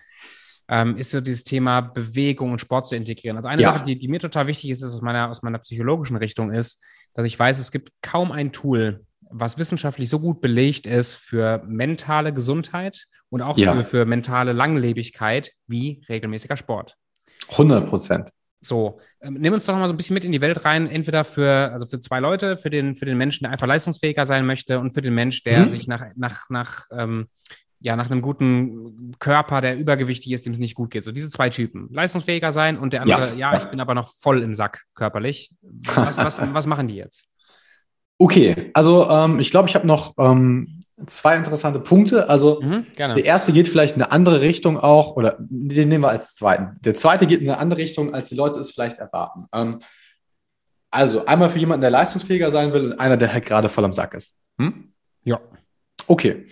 ähm, ist so dieses Thema Bewegung und Sport zu integrieren. Also eine ja. Sache, die, die, mir total wichtig ist, ist aus meiner, aus meiner psychologischen Richtung ist, dass ich weiß, es gibt kaum ein Tool, was wissenschaftlich so gut belegt ist für mentale Gesundheit und auch ja. für, für mentale Langlebigkeit wie regelmäßiger Sport.
100 Prozent.
So, ähm, nimm uns doch noch mal so ein bisschen mit in die Welt rein, entweder für, also für zwei Leute, für den, für den Menschen, der einfach leistungsfähiger sein möchte und für den Mensch, der mhm. sich nach, nach, nach ähm, ja, nach einem guten Körper, der übergewichtig ist, dem es nicht gut geht. So diese zwei Typen. Leistungsfähiger sein und der andere, ja, ja ich bin aber noch voll im Sack körperlich. Was, was, was machen die jetzt?
Okay, also ähm, ich glaube, ich habe noch ähm, zwei interessante Punkte. Also mhm, der erste geht vielleicht in eine andere Richtung auch, oder den nehmen wir als zweiten. Der zweite geht in eine andere Richtung, als die Leute es vielleicht erwarten. Ähm, also einmal für jemanden, der leistungsfähiger sein will und einer, der halt gerade voll am Sack ist. Hm?
Ja.
Okay.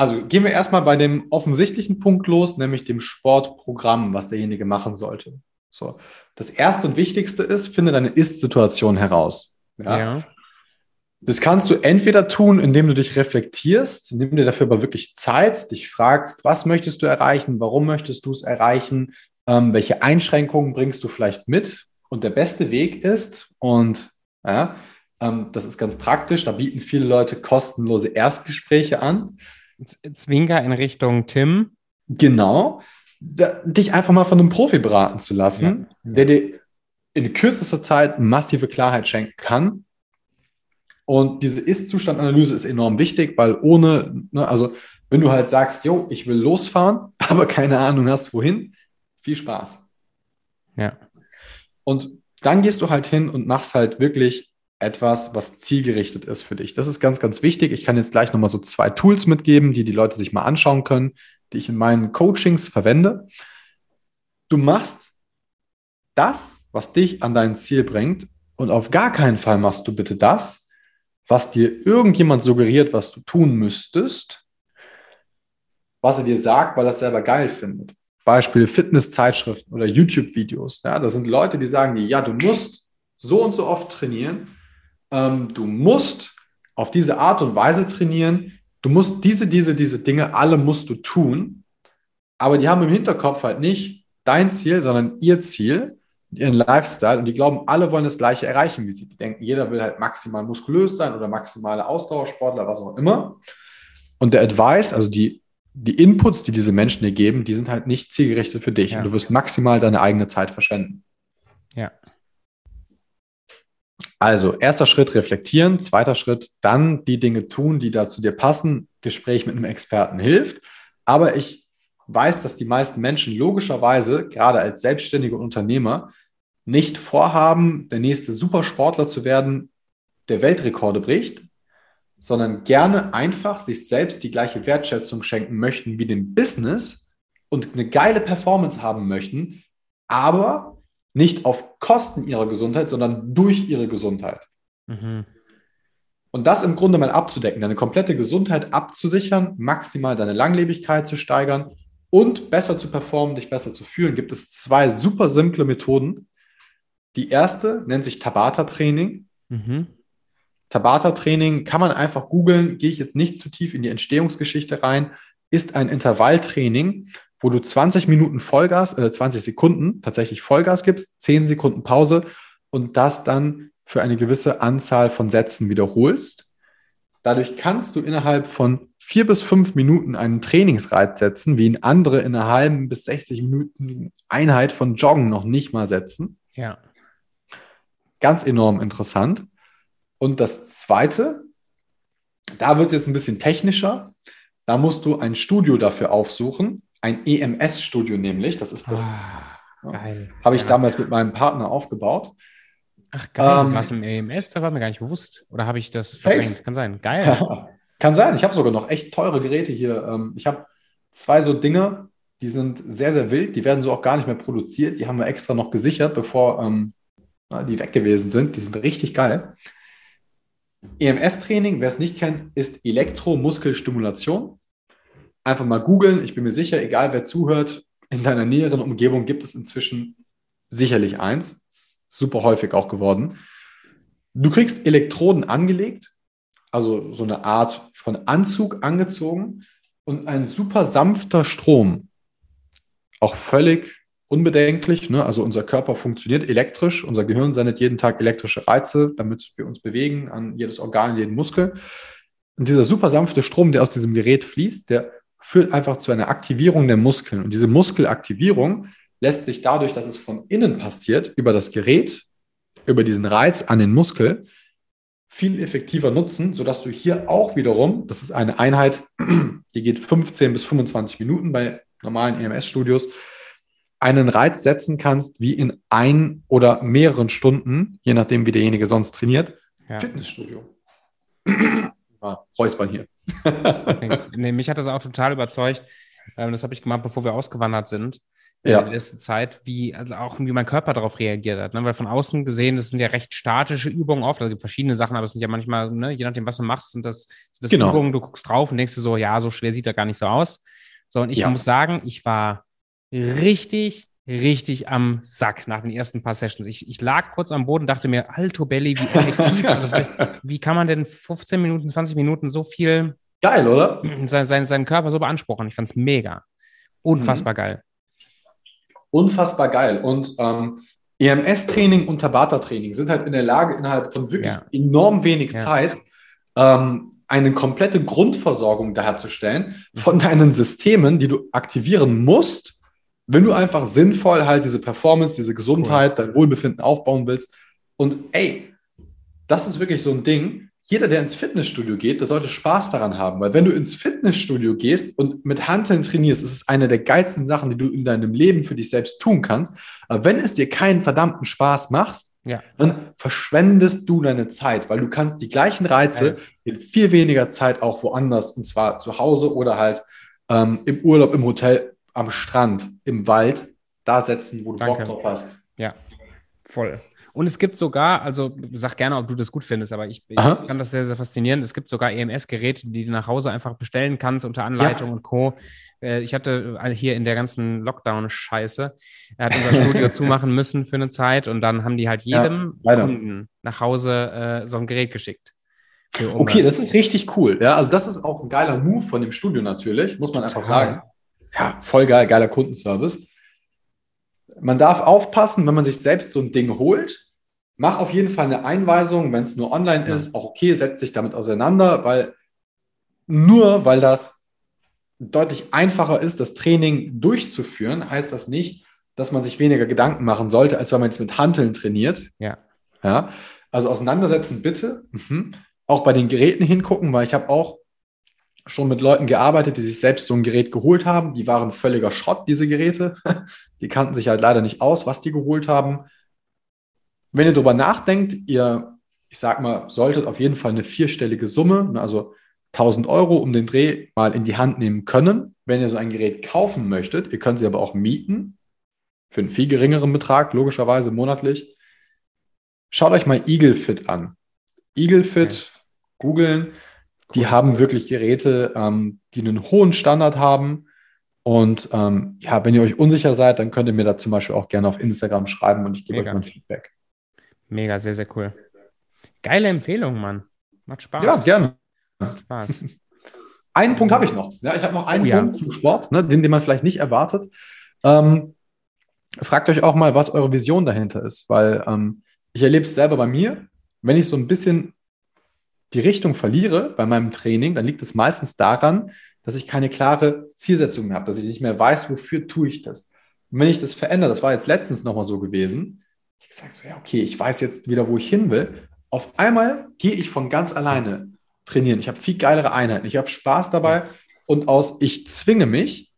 Also gehen wir erstmal bei dem offensichtlichen Punkt los, nämlich dem Sportprogramm, was derjenige machen sollte. So. Das erste und wichtigste ist, finde deine Ist-Situation heraus. Ja? ja. Das kannst du entweder tun, indem du dich reflektierst, nimm dir dafür aber wirklich Zeit, dich fragst, was möchtest du erreichen, warum möchtest du es erreichen, ähm, welche Einschränkungen bringst du vielleicht mit. Und der beste Weg ist, und ja, ähm, das ist ganz praktisch, da bieten viele Leute kostenlose Erstgespräche an.
Zwinker in Richtung Tim.
Genau. Da, dich einfach mal von einem Profi beraten zu lassen, ja, der dir in kürzester Zeit massive Klarheit schenken kann. Und diese Ist-Zustand-Analyse ist enorm wichtig, weil ohne, ne, also wenn du halt sagst, jo, ich will losfahren, aber keine Ahnung hast, wohin, viel Spaß.
Ja.
Und dann gehst du halt hin und machst halt wirklich etwas, was zielgerichtet ist für dich. Das ist ganz, ganz wichtig. Ich kann jetzt gleich nochmal so zwei Tools mitgeben, die die Leute sich mal anschauen können, die ich in meinen Coachings verwende. Du machst das, was dich an dein Ziel bringt und auf gar keinen Fall machst du bitte das, was dir irgendjemand suggeriert, was du tun müsstest, was er dir sagt, weil er es selber geil findet. Beispiel Fitnesszeitschriften oder YouTube-Videos. Ja, da sind Leute, die sagen dir, ja, du musst so und so oft trainieren ähm, du musst auf diese Art und Weise trainieren. Du musst diese, diese, diese Dinge, alle musst du tun. Aber die haben im Hinterkopf halt nicht dein Ziel, sondern ihr Ziel, ihren Lifestyle. Und die glauben, alle wollen das Gleiche erreichen wie sie. Die denken, jeder will halt maximal muskulös sein oder maximale Ausdauersportler, was auch immer. Und der Advice, also die, die Inputs, die diese Menschen dir geben, die sind halt nicht zielgerichtet für dich. Ja. Und du wirst maximal deine eigene Zeit verschwenden.
Ja.
Also, erster Schritt reflektieren, zweiter Schritt dann die Dinge tun, die da zu dir passen. Gespräch mit einem Experten hilft. Aber ich weiß, dass die meisten Menschen logischerweise, gerade als selbstständige Unternehmer, nicht vorhaben, der nächste Supersportler zu werden, der Weltrekorde bricht, sondern gerne einfach sich selbst die gleiche Wertschätzung schenken möchten wie dem Business und eine geile Performance haben möchten, aber nicht auf Kosten ihrer Gesundheit, sondern durch ihre Gesundheit. Mhm. Und das im Grunde mal abzudecken, deine komplette Gesundheit abzusichern, maximal deine Langlebigkeit zu steigern und besser zu performen, dich besser zu fühlen, gibt es zwei super simple Methoden. Die erste nennt sich Tabata-Training. Mhm. Tabata-Training kann man einfach googeln, gehe ich jetzt nicht zu tief in die Entstehungsgeschichte rein, ist ein Intervalltraining, wo du 20 Minuten Vollgas, äh 20 Sekunden tatsächlich Vollgas gibst, 10 Sekunden Pause und das dann für eine gewisse Anzahl von Sätzen wiederholst. Dadurch kannst du innerhalb von vier bis fünf Minuten einen Trainingsreiz setzen, wie ihn andere in einer halben bis 60 Minuten Einheit von Joggen noch nicht mal setzen.
Ja.
Ganz enorm interessant. Und das Zweite, da wird es jetzt ein bisschen technischer. Da musst du ein Studio dafür aufsuchen, ein EMS-Studio nämlich. Das ist das, ah, ja, habe ich ja. damals mit meinem Partner aufgebaut.
Ach geil, ähm, was im EMS, da war mir gar nicht bewusst. Oder habe ich das
verdrängt?
Kann sein. Geil.
Kann sein. Ich habe sogar noch echt teure Geräte hier. Ähm, ich habe zwei so Dinge, die sind sehr, sehr wild. Die werden so auch gar nicht mehr produziert. Die haben wir extra noch gesichert, bevor ähm, die weg gewesen sind. Die sind richtig geil. EMS-Training, wer es nicht kennt, ist Elektromuskelstimulation. Einfach mal googeln. Ich bin mir sicher, egal wer zuhört, in deiner näheren Umgebung gibt es inzwischen sicherlich eins super häufig auch geworden. Du kriegst Elektroden angelegt, also so eine Art von Anzug angezogen und ein super sanfter Strom, auch völlig unbedenklich. Ne? Also unser Körper funktioniert elektrisch, unser Gehirn sendet jeden Tag elektrische Reize, damit wir uns bewegen an jedes Organ, jeden Muskel. Und dieser super sanfte Strom, der aus diesem Gerät fließt, der führt einfach zu einer Aktivierung der Muskeln. Und diese Muskelaktivierung lässt sich dadurch, dass es von innen passiert, über das Gerät, über diesen Reiz an den Muskel, viel effektiver nutzen, sodass du hier auch wiederum, das ist eine Einheit, die geht 15 bis 25 Minuten bei normalen EMS-Studios, einen Reiz setzen kannst, wie in ein oder mehreren Stunden, je nachdem, wie derjenige sonst trainiert, ja. Fitnessstudio.
Ah, Räuspern hier. nee, mich hat das auch total überzeugt. Ähm, das habe ich gemacht, bevor wir ausgewandert sind ja. in der letzten Zeit, wie, also auch wie mein Körper darauf reagiert hat. Ne? Weil von außen gesehen, das sind ja recht statische Übungen oft. Also es gibt verschiedene Sachen, aber es sind ja manchmal, ne, je nachdem, was du machst, sind das, sind das genau. Übungen, du guckst drauf und denkst dir so, ja, so schwer sieht er gar nicht so aus. So, und ich ja. muss sagen, ich war richtig, richtig am Sack nach den ersten paar Sessions. Ich, ich lag kurz am Boden, dachte mir, Alto Belly, wie effektiv, also, wie kann man denn 15 Minuten, 20 Minuten so viel
Geil, oder?
Sein, sein, seinen Körper so beanspruchen. Ich fand es mega. Unfassbar mhm. geil
unfassbar geil. Und ähm, EMS-Training und Tabata-Training sind halt in der Lage, innerhalb von wirklich ja. enorm wenig ja. Zeit ähm, eine komplette Grundversorgung daherzustellen von mhm. deinen Systemen, die du aktivieren musst, wenn du einfach sinnvoll halt diese Performance, diese Gesundheit, cool. dein Wohlbefinden aufbauen willst. Und ey, das ist wirklich so ein Ding jeder, der ins Fitnessstudio geht, der sollte Spaß daran haben, weil wenn du ins Fitnessstudio gehst und mit Handeln trainierst, ist es eine der geilsten Sachen, die du in deinem Leben für dich selbst tun kannst. Aber wenn es dir keinen verdammten Spaß macht, ja. dann verschwendest du deine Zeit, weil du kannst die gleichen Reize in viel weniger Zeit auch woanders, und zwar zu Hause oder halt ähm, im Urlaub, im Hotel, am Strand, im Wald, da setzen, wo du Danke. Bock drauf hast.
Ja, voll. Und es gibt sogar, also sag gerne, ob du das gut findest, aber ich, ich kann das sehr, sehr faszinierend. Es gibt sogar EMS-Geräte, die du nach Hause einfach bestellen kannst unter Anleitung ja. und Co. Äh, ich hatte äh, hier in der ganzen Lockdown-Scheiße, er hat unser Studio zumachen müssen für eine Zeit und dann haben die halt jedem ja, Kunden nach Hause äh, so ein Gerät geschickt.
Okay, das ist richtig cool. Ja, also das ist auch ein geiler Move von dem Studio natürlich, muss man einfach sagen. Ja, voll geil, geiler Kundenservice man darf aufpassen, wenn man sich selbst so ein Ding holt. Mach auf jeden Fall eine Einweisung, wenn es nur online ja. ist, auch okay, setz dich damit auseinander, weil nur weil das deutlich einfacher ist, das Training durchzuführen, heißt das nicht, dass man sich weniger Gedanken machen sollte, als wenn man jetzt mit Hanteln trainiert.
Ja.
ja. Also auseinandersetzen bitte. Mhm. Auch bei den Geräten hingucken, weil ich habe auch schon mit Leuten gearbeitet, die sich selbst so ein Gerät geholt haben. Die waren völliger Schrott, diese Geräte. Die kannten sich halt leider nicht aus, was die geholt haben. Wenn ihr darüber nachdenkt, ihr, ich sag mal, solltet auf jeden Fall eine vierstellige Summe, ne, also 1000 Euro um den Dreh mal in die Hand nehmen können, wenn ihr so ein Gerät kaufen möchtet. Ihr könnt sie aber auch mieten für einen viel geringeren Betrag, logischerweise monatlich. Schaut euch mal EagleFit an. EagleFit, okay. googeln, die haben wirklich Geräte, ähm, die einen hohen Standard haben. Und ähm, ja, wenn ihr euch unsicher seid, dann könnt ihr mir da zum Beispiel auch gerne auf Instagram schreiben und ich gebe Mega. euch mein Feedback.
Mega, sehr, sehr cool. Geile Empfehlung, Mann. Macht Spaß.
Ja, gerne. Macht Spaß. einen Punkt habe ich noch. Ja, ich habe noch einen oh, Punkt ja. zum Sport, ne, den, den man vielleicht nicht erwartet. Ähm, fragt euch auch mal, was eure Vision dahinter ist, weil ähm, ich erlebe es selber bei mir. Wenn ich so ein bisschen die Richtung verliere bei meinem Training, dann liegt es meistens daran, dass ich keine klare Zielsetzung mehr habe, dass ich nicht mehr weiß, wofür tue ich das. Und wenn ich das verändere, das war jetzt letztens nochmal so gewesen, ich gesagt so, ja, okay, ich weiß jetzt wieder, wo ich hin will. Auf einmal gehe ich von ganz alleine trainieren. Ich habe viel geilere Einheiten, ich habe Spaß dabei und aus ich zwinge mich,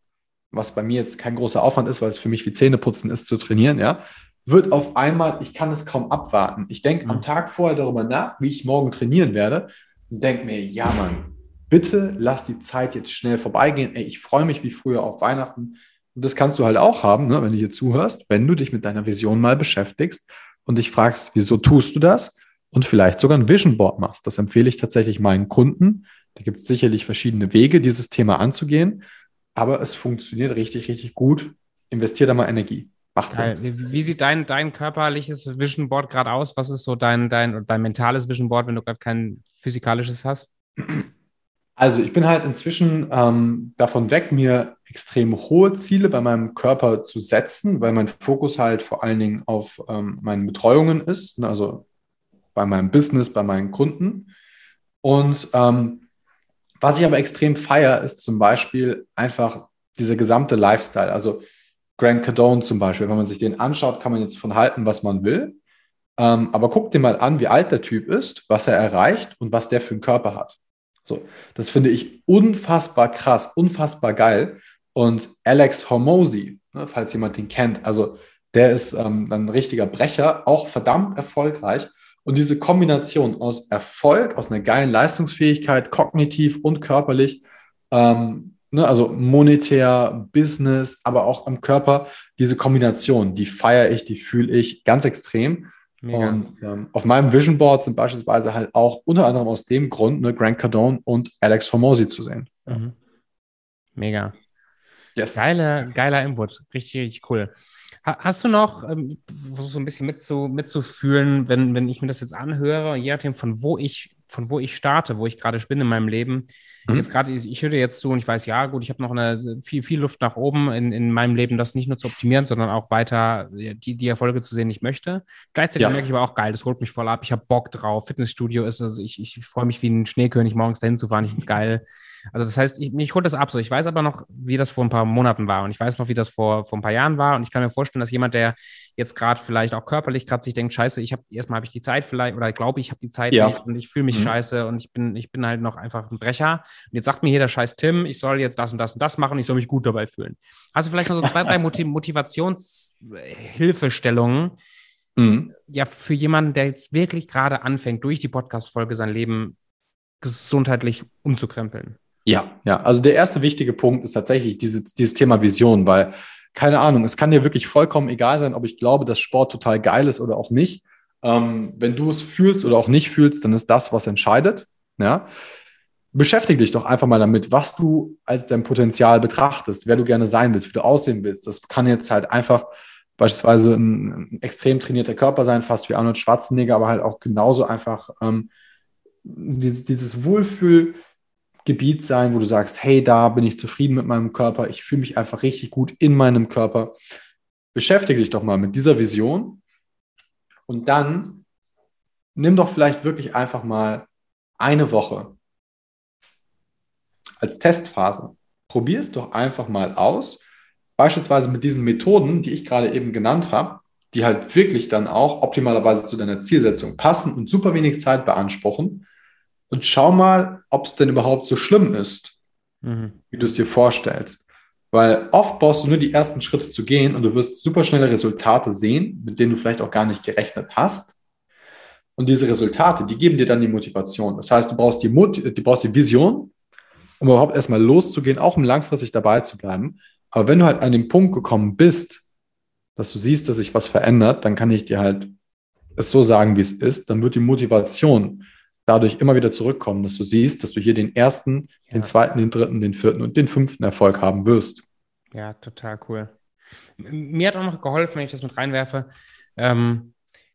was bei mir jetzt kein großer Aufwand ist, weil es für mich wie Zähneputzen ist zu trainieren, ja, wird auf einmal, ich kann es kaum abwarten. Ich denke mhm. am Tag vorher darüber nach, wie ich morgen trainieren werde und denke mir, ja Mann, bitte lass die Zeit jetzt schnell vorbeigehen. Ey, ich freue mich wie früher auf Weihnachten. Und das kannst du halt auch haben, ne, wenn du hier zuhörst, wenn du dich mit deiner Vision mal beschäftigst und dich fragst, wieso tust du das? Und vielleicht sogar ein Vision Board machst. Das empfehle ich tatsächlich meinen Kunden. Da gibt es sicherlich verschiedene Wege, dieses Thema anzugehen. Aber es funktioniert richtig, richtig gut. Investier da mal Energie. Macht Sinn.
Wie, wie sieht dein, dein körperliches Vision Board gerade aus? Was ist so dein, dein, dein mentales Vision Board, wenn du gerade kein physikalisches hast?
Also ich bin halt inzwischen ähm, davon weg, mir extrem hohe Ziele bei meinem Körper zu setzen, weil mein Fokus halt vor allen Dingen auf ähm, meinen Betreuungen ist, ne, also bei meinem Business, bei meinen Kunden. Und ähm, was ich aber extrem feiere, ist zum Beispiel einfach dieser gesamte Lifestyle. Also Grant Cardone zum Beispiel, wenn man sich den anschaut, kann man jetzt von halten, was man will. Ähm, aber guck dir mal an, wie alt der Typ ist, was er erreicht und was der für einen Körper hat. So, das finde ich unfassbar krass, unfassbar geil. Und Alex Hormozy, ne, falls jemand den kennt, also der ist ähm, ein richtiger Brecher, auch verdammt erfolgreich. Und diese Kombination aus Erfolg, aus einer geilen Leistungsfähigkeit, kognitiv und körperlich, ähm, ne, also monetär, Business, aber auch am Körper, diese Kombination, die feiere ich, die fühle ich ganz extrem. Mega. Und ähm, auf meinem Vision Board sind beispielsweise halt auch unter anderem aus dem Grund ne, Grant Cardone und Alex Hormozy zu sehen. Mhm.
Mega. Yes. Geiler, geiler Input. Richtig, richtig cool. Hast du noch, ähm, so ein bisschen mitzu, mitzufühlen, wenn, wenn ich mir das jetzt anhöre, je nachdem, von wo ich, von wo ich starte, wo ich gerade bin in meinem Leben, Mhm. Jetzt gerade, ich höre jetzt zu und ich weiß, ja, gut, ich habe noch eine viel, viel Luft nach oben in, in meinem Leben, das nicht nur zu optimieren, sondern auch weiter die, die Erfolge zu sehen, die ich möchte. Gleichzeitig ja. merke ich aber auch geil, das holt mich voll ab. Ich habe Bock drauf. Fitnessstudio ist, also ich, ich freue mich wie ein Schneekönig, morgens dahin zu fahren. Ich finde es geil. Also das heißt, ich, mich holt das ab so. Ich weiß aber noch, wie das vor ein paar Monaten war und ich weiß noch, wie das vor, vor ein paar Jahren war und ich kann mir vorstellen, dass jemand, der jetzt gerade vielleicht auch körperlich gerade sich denkt, scheiße, ich habe erstmal habe ich die Zeit vielleicht oder glaube ich habe die Zeit ja. nicht und ich fühle mich mhm. scheiße und ich bin ich bin halt noch einfach ein Brecher und jetzt sagt mir hier der scheiß Tim, ich soll jetzt das und das und das machen, ich soll mich gut dabei fühlen. Hast du vielleicht noch so zwei, drei Motiv Motivationshilfestellungen, mhm. ja, für jemanden, der jetzt wirklich gerade anfängt, durch die Podcast-Folge sein Leben gesundheitlich umzukrempeln?
Ja, ja. Also der erste wichtige Punkt ist tatsächlich dieses, dieses Thema Vision, weil, keine Ahnung, es kann dir wirklich vollkommen egal sein, ob ich glaube, dass Sport total geil ist oder auch nicht. Ähm, wenn du es fühlst oder auch nicht fühlst, dann ist das, was entscheidet. Ja. Beschäftige dich doch einfach mal damit, was du als dein Potenzial betrachtest, wer du gerne sein willst, wie du aussehen willst. Das kann jetzt halt einfach beispielsweise ein, extrem trainierter Körper sein, fast wie Arnold Schwarzenegger, aber halt auch genauso einfach ähm, dieses, dieses Wohlfühl, Gebiet sein, wo du sagst, hey, da bin ich zufrieden mit meinem Körper, ich fühle mich einfach richtig gut in meinem Körper. Beschäftige dich doch mal mit dieser Vision und dann nimm doch vielleicht wirklich einfach mal eine Woche als Testphase. Probier es doch einfach mal aus, beispielsweise mit diesen Methoden, die ich gerade eben genannt habe, die halt wirklich dann auch optimalerweise zu deiner Zielsetzung passen und super wenig Zeit beanspruchen und schau mal, ob es denn überhaupt so schlimm ist, mhm. wie du es dir vorstellst. Weil oft brauchst du nur die ersten Schritte zu gehen und du wirst super schnelle Resultate sehen, mit denen du vielleicht auch gar nicht gerechnet hast. Und diese Resultate, die geben dir dann die Motivation. Das heißt, du brauchst die, Mut du brauchst die Vision, um überhaupt erstmal loszugehen, auch um langfristig dabei zu bleiben. Aber wenn du halt an den Punkt gekommen bist, dass du siehst, dass sich was verändert, dann kann ich dir halt es so sagen, wie es ist. Dann wird die Motivation dadurch immer wieder zurückkommen, dass du siehst, dass du hier den ersten, ja. den zweiten, den dritten, den vierten und den fünften Erfolg haben wirst.
Ja, total cool. Mir hat auch noch geholfen, wenn ich das mit reinwerfe, ähm,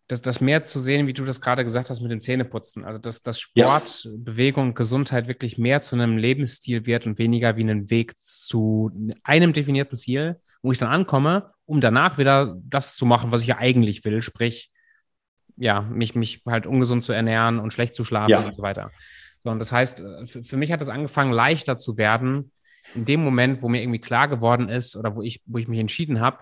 das, das mehr zu sehen, wie du das gerade gesagt hast mit dem Zähneputzen. Also, dass, dass Sport, ja. Bewegung, Gesundheit wirklich mehr zu einem Lebensstil wird und weniger wie einen Weg zu einem definierten Ziel, wo ich dann ankomme, um danach wieder das zu machen, was ich ja eigentlich will, sprich, ja, mich, mich halt ungesund zu ernähren und schlecht zu schlafen ja. und so weiter. So, und das heißt, äh, für, für mich hat es angefangen, leichter zu werden, in dem Moment, wo mir irgendwie klar geworden ist oder wo ich, wo ich mich entschieden habe,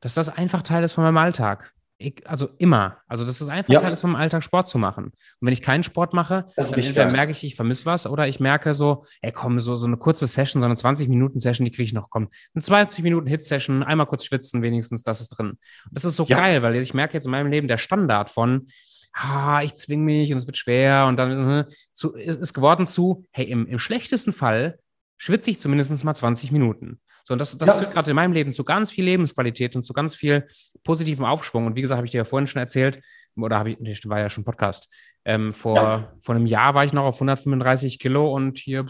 dass das einfach Teil ist von meinem Alltag. Ich, also immer. Also das ist einfach ja. Teil vom Alltag, Sport zu machen. Und wenn ich keinen Sport mache, dann entweder merke ich, ich vermisse was oder ich merke so, ey komm, so, so eine kurze Session, so eine 20-Minuten-Session, die kriege ich noch, komm, eine 20 Minuten Hit-Session, einmal kurz schwitzen, wenigstens, das ist drin. Und das ist so ja. geil, weil ich merke jetzt in meinem Leben, der Standard von, ah, ich zwinge mich und es wird schwer und dann äh, zu, ist, ist geworden zu, hey, im, im schlechtesten Fall schwitze ich zumindest mal 20 Minuten. So, und das, das ja. führt gerade in meinem Leben zu ganz viel Lebensqualität und zu ganz viel positivem Aufschwung. Und wie gesagt, habe ich dir ja vorhin schon erzählt, oder habe ich, das war ja schon Podcast. Ähm, vor, ja. vor einem Jahr war ich noch auf 135 Kilo und hier.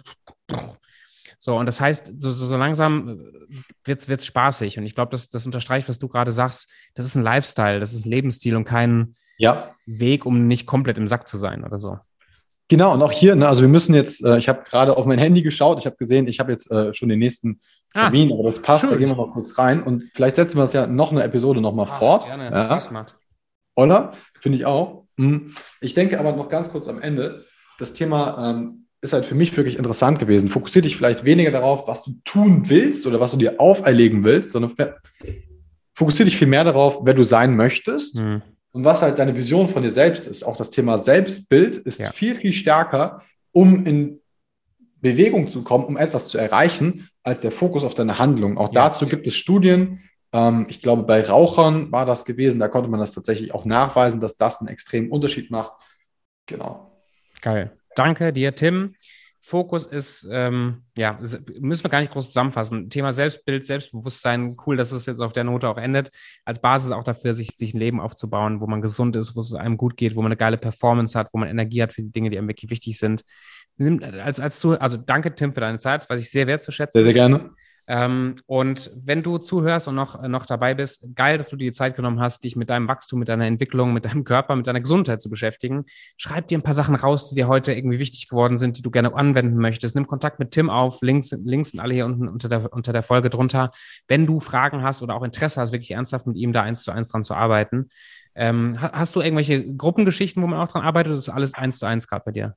So, und das heißt, so, so, so langsam wird es spaßig. Und ich glaube, das, das unterstreicht, was du gerade sagst. Das ist ein Lifestyle, das ist ein Lebensstil und kein ja. Weg, um nicht komplett im Sack zu sein oder so.
Genau, und auch hier, ne, also wir müssen jetzt, äh, ich habe gerade auf mein Handy geschaut, ich habe gesehen, ich habe jetzt äh, schon den nächsten ah, Termin, ah, aber das passt, schön. da gehen wir mal kurz rein und vielleicht setzen wir das ja noch eine Episode nochmal ah, fort. Gerne, ja. Spaß macht. Oder? Finde ich auch. Mhm. Ich denke aber noch ganz kurz am Ende, das Thema ähm, ist halt für mich wirklich interessant gewesen. Fokussiere dich vielleicht weniger darauf, was du tun willst oder was du dir auferlegen willst, sondern fokussiere dich viel mehr darauf, wer du sein möchtest. Mhm und was halt deine Vision von dir selbst ist. Auch das Thema Selbstbild ist ja. viel, viel stärker, um in Bewegung zu kommen, um etwas zu erreichen, als der Fokus auf deine Handlung. Auch ja. dazu gibt es Studien. Ähm, ich glaube, bei Rauchern war das gewesen. Da konnte man das tatsächlich auch nachweisen, dass das einen extremen Unterschied macht. Genau.
Geil. Danke dir, Tim. Fokus ist, ähm, ja, müssen wir gar nicht groß zusammenfassen. Thema Selbstbild, Selbstbewusstsein, cool, dass es jetzt auf der Note auch endet. Als Basis auch dafür, sich, sich ein Leben aufzubauen, wo man gesund ist, wo es einem gut geht, wo man eine geile Performance hat, wo man Energie hat für die Dinge, die einem wirklich wichtig sind. Als, als du, also danke, Tim, für deine Zeit, was ich sehr wertzuschätzen.
Sehr, sehr gerne.
Ähm, und wenn du zuhörst und noch, noch dabei bist, geil, dass du dir die Zeit genommen hast, dich mit deinem Wachstum, mit deiner Entwicklung, mit deinem Körper, mit deiner Gesundheit zu beschäftigen. Schreib dir ein paar Sachen raus, die dir heute irgendwie wichtig geworden sind, die du gerne anwenden möchtest. Nimm Kontakt mit Tim auf. Links, Links sind alle hier unten unter der, unter der Folge drunter. Wenn du Fragen hast oder auch Interesse hast, wirklich ernsthaft mit ihm da eins zu eins dran zu arbeiten. Ähm, hast du irgendwelche Gruppengeschichten, wo man auch dran arbeitet, oder ist alles eins zu eins gerade bei dir?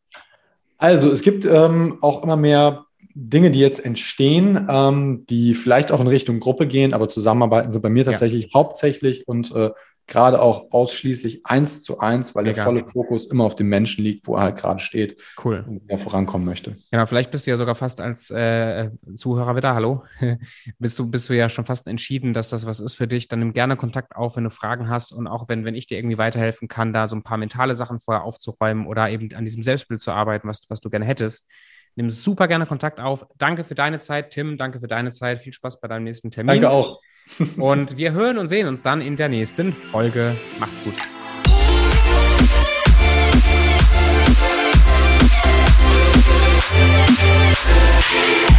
Also es gibt ähm, auch immer mehr Dinge, die jetzt entstehen, ähm, die vielleicht auch in Richtung Gruppe gehen, aber zusammenarbeiten sind bei mir tatsächlich ja. hauptsächlich und äh, gerade auch ausschließlich eins zu eins, weil Mega. der volle Fokus immer auf dem Menschen liegt, wo er halt gerade steht
cool.
und er vorankommen möchte.
Genau, vielleicht bist du ja sogar fast als äh, Zuhörer wieder, hallo, bist du, bist du ja schon fast entschieden, dass das was ist für dich. Dann nimm gerne Kontakt auf, wenn du Fragen hast und auch wenn, wenn ich dir irgendwie weiterhelfen kann, da so ein paar mentale Sachen vorher aufzuräumen oder eben an diesem Selbstbild zu arbeiten, was, was du gerne hättest Nimm super gerne Kontakt auf. Danke für deine Zeit, Tim. Danke für deine Zeit. Viel Spaß bei deinem nächsten Termin.
Danke auch.
und wir hören und sehen uns dann in der nächsten Folge. Macht's gut. Yeah.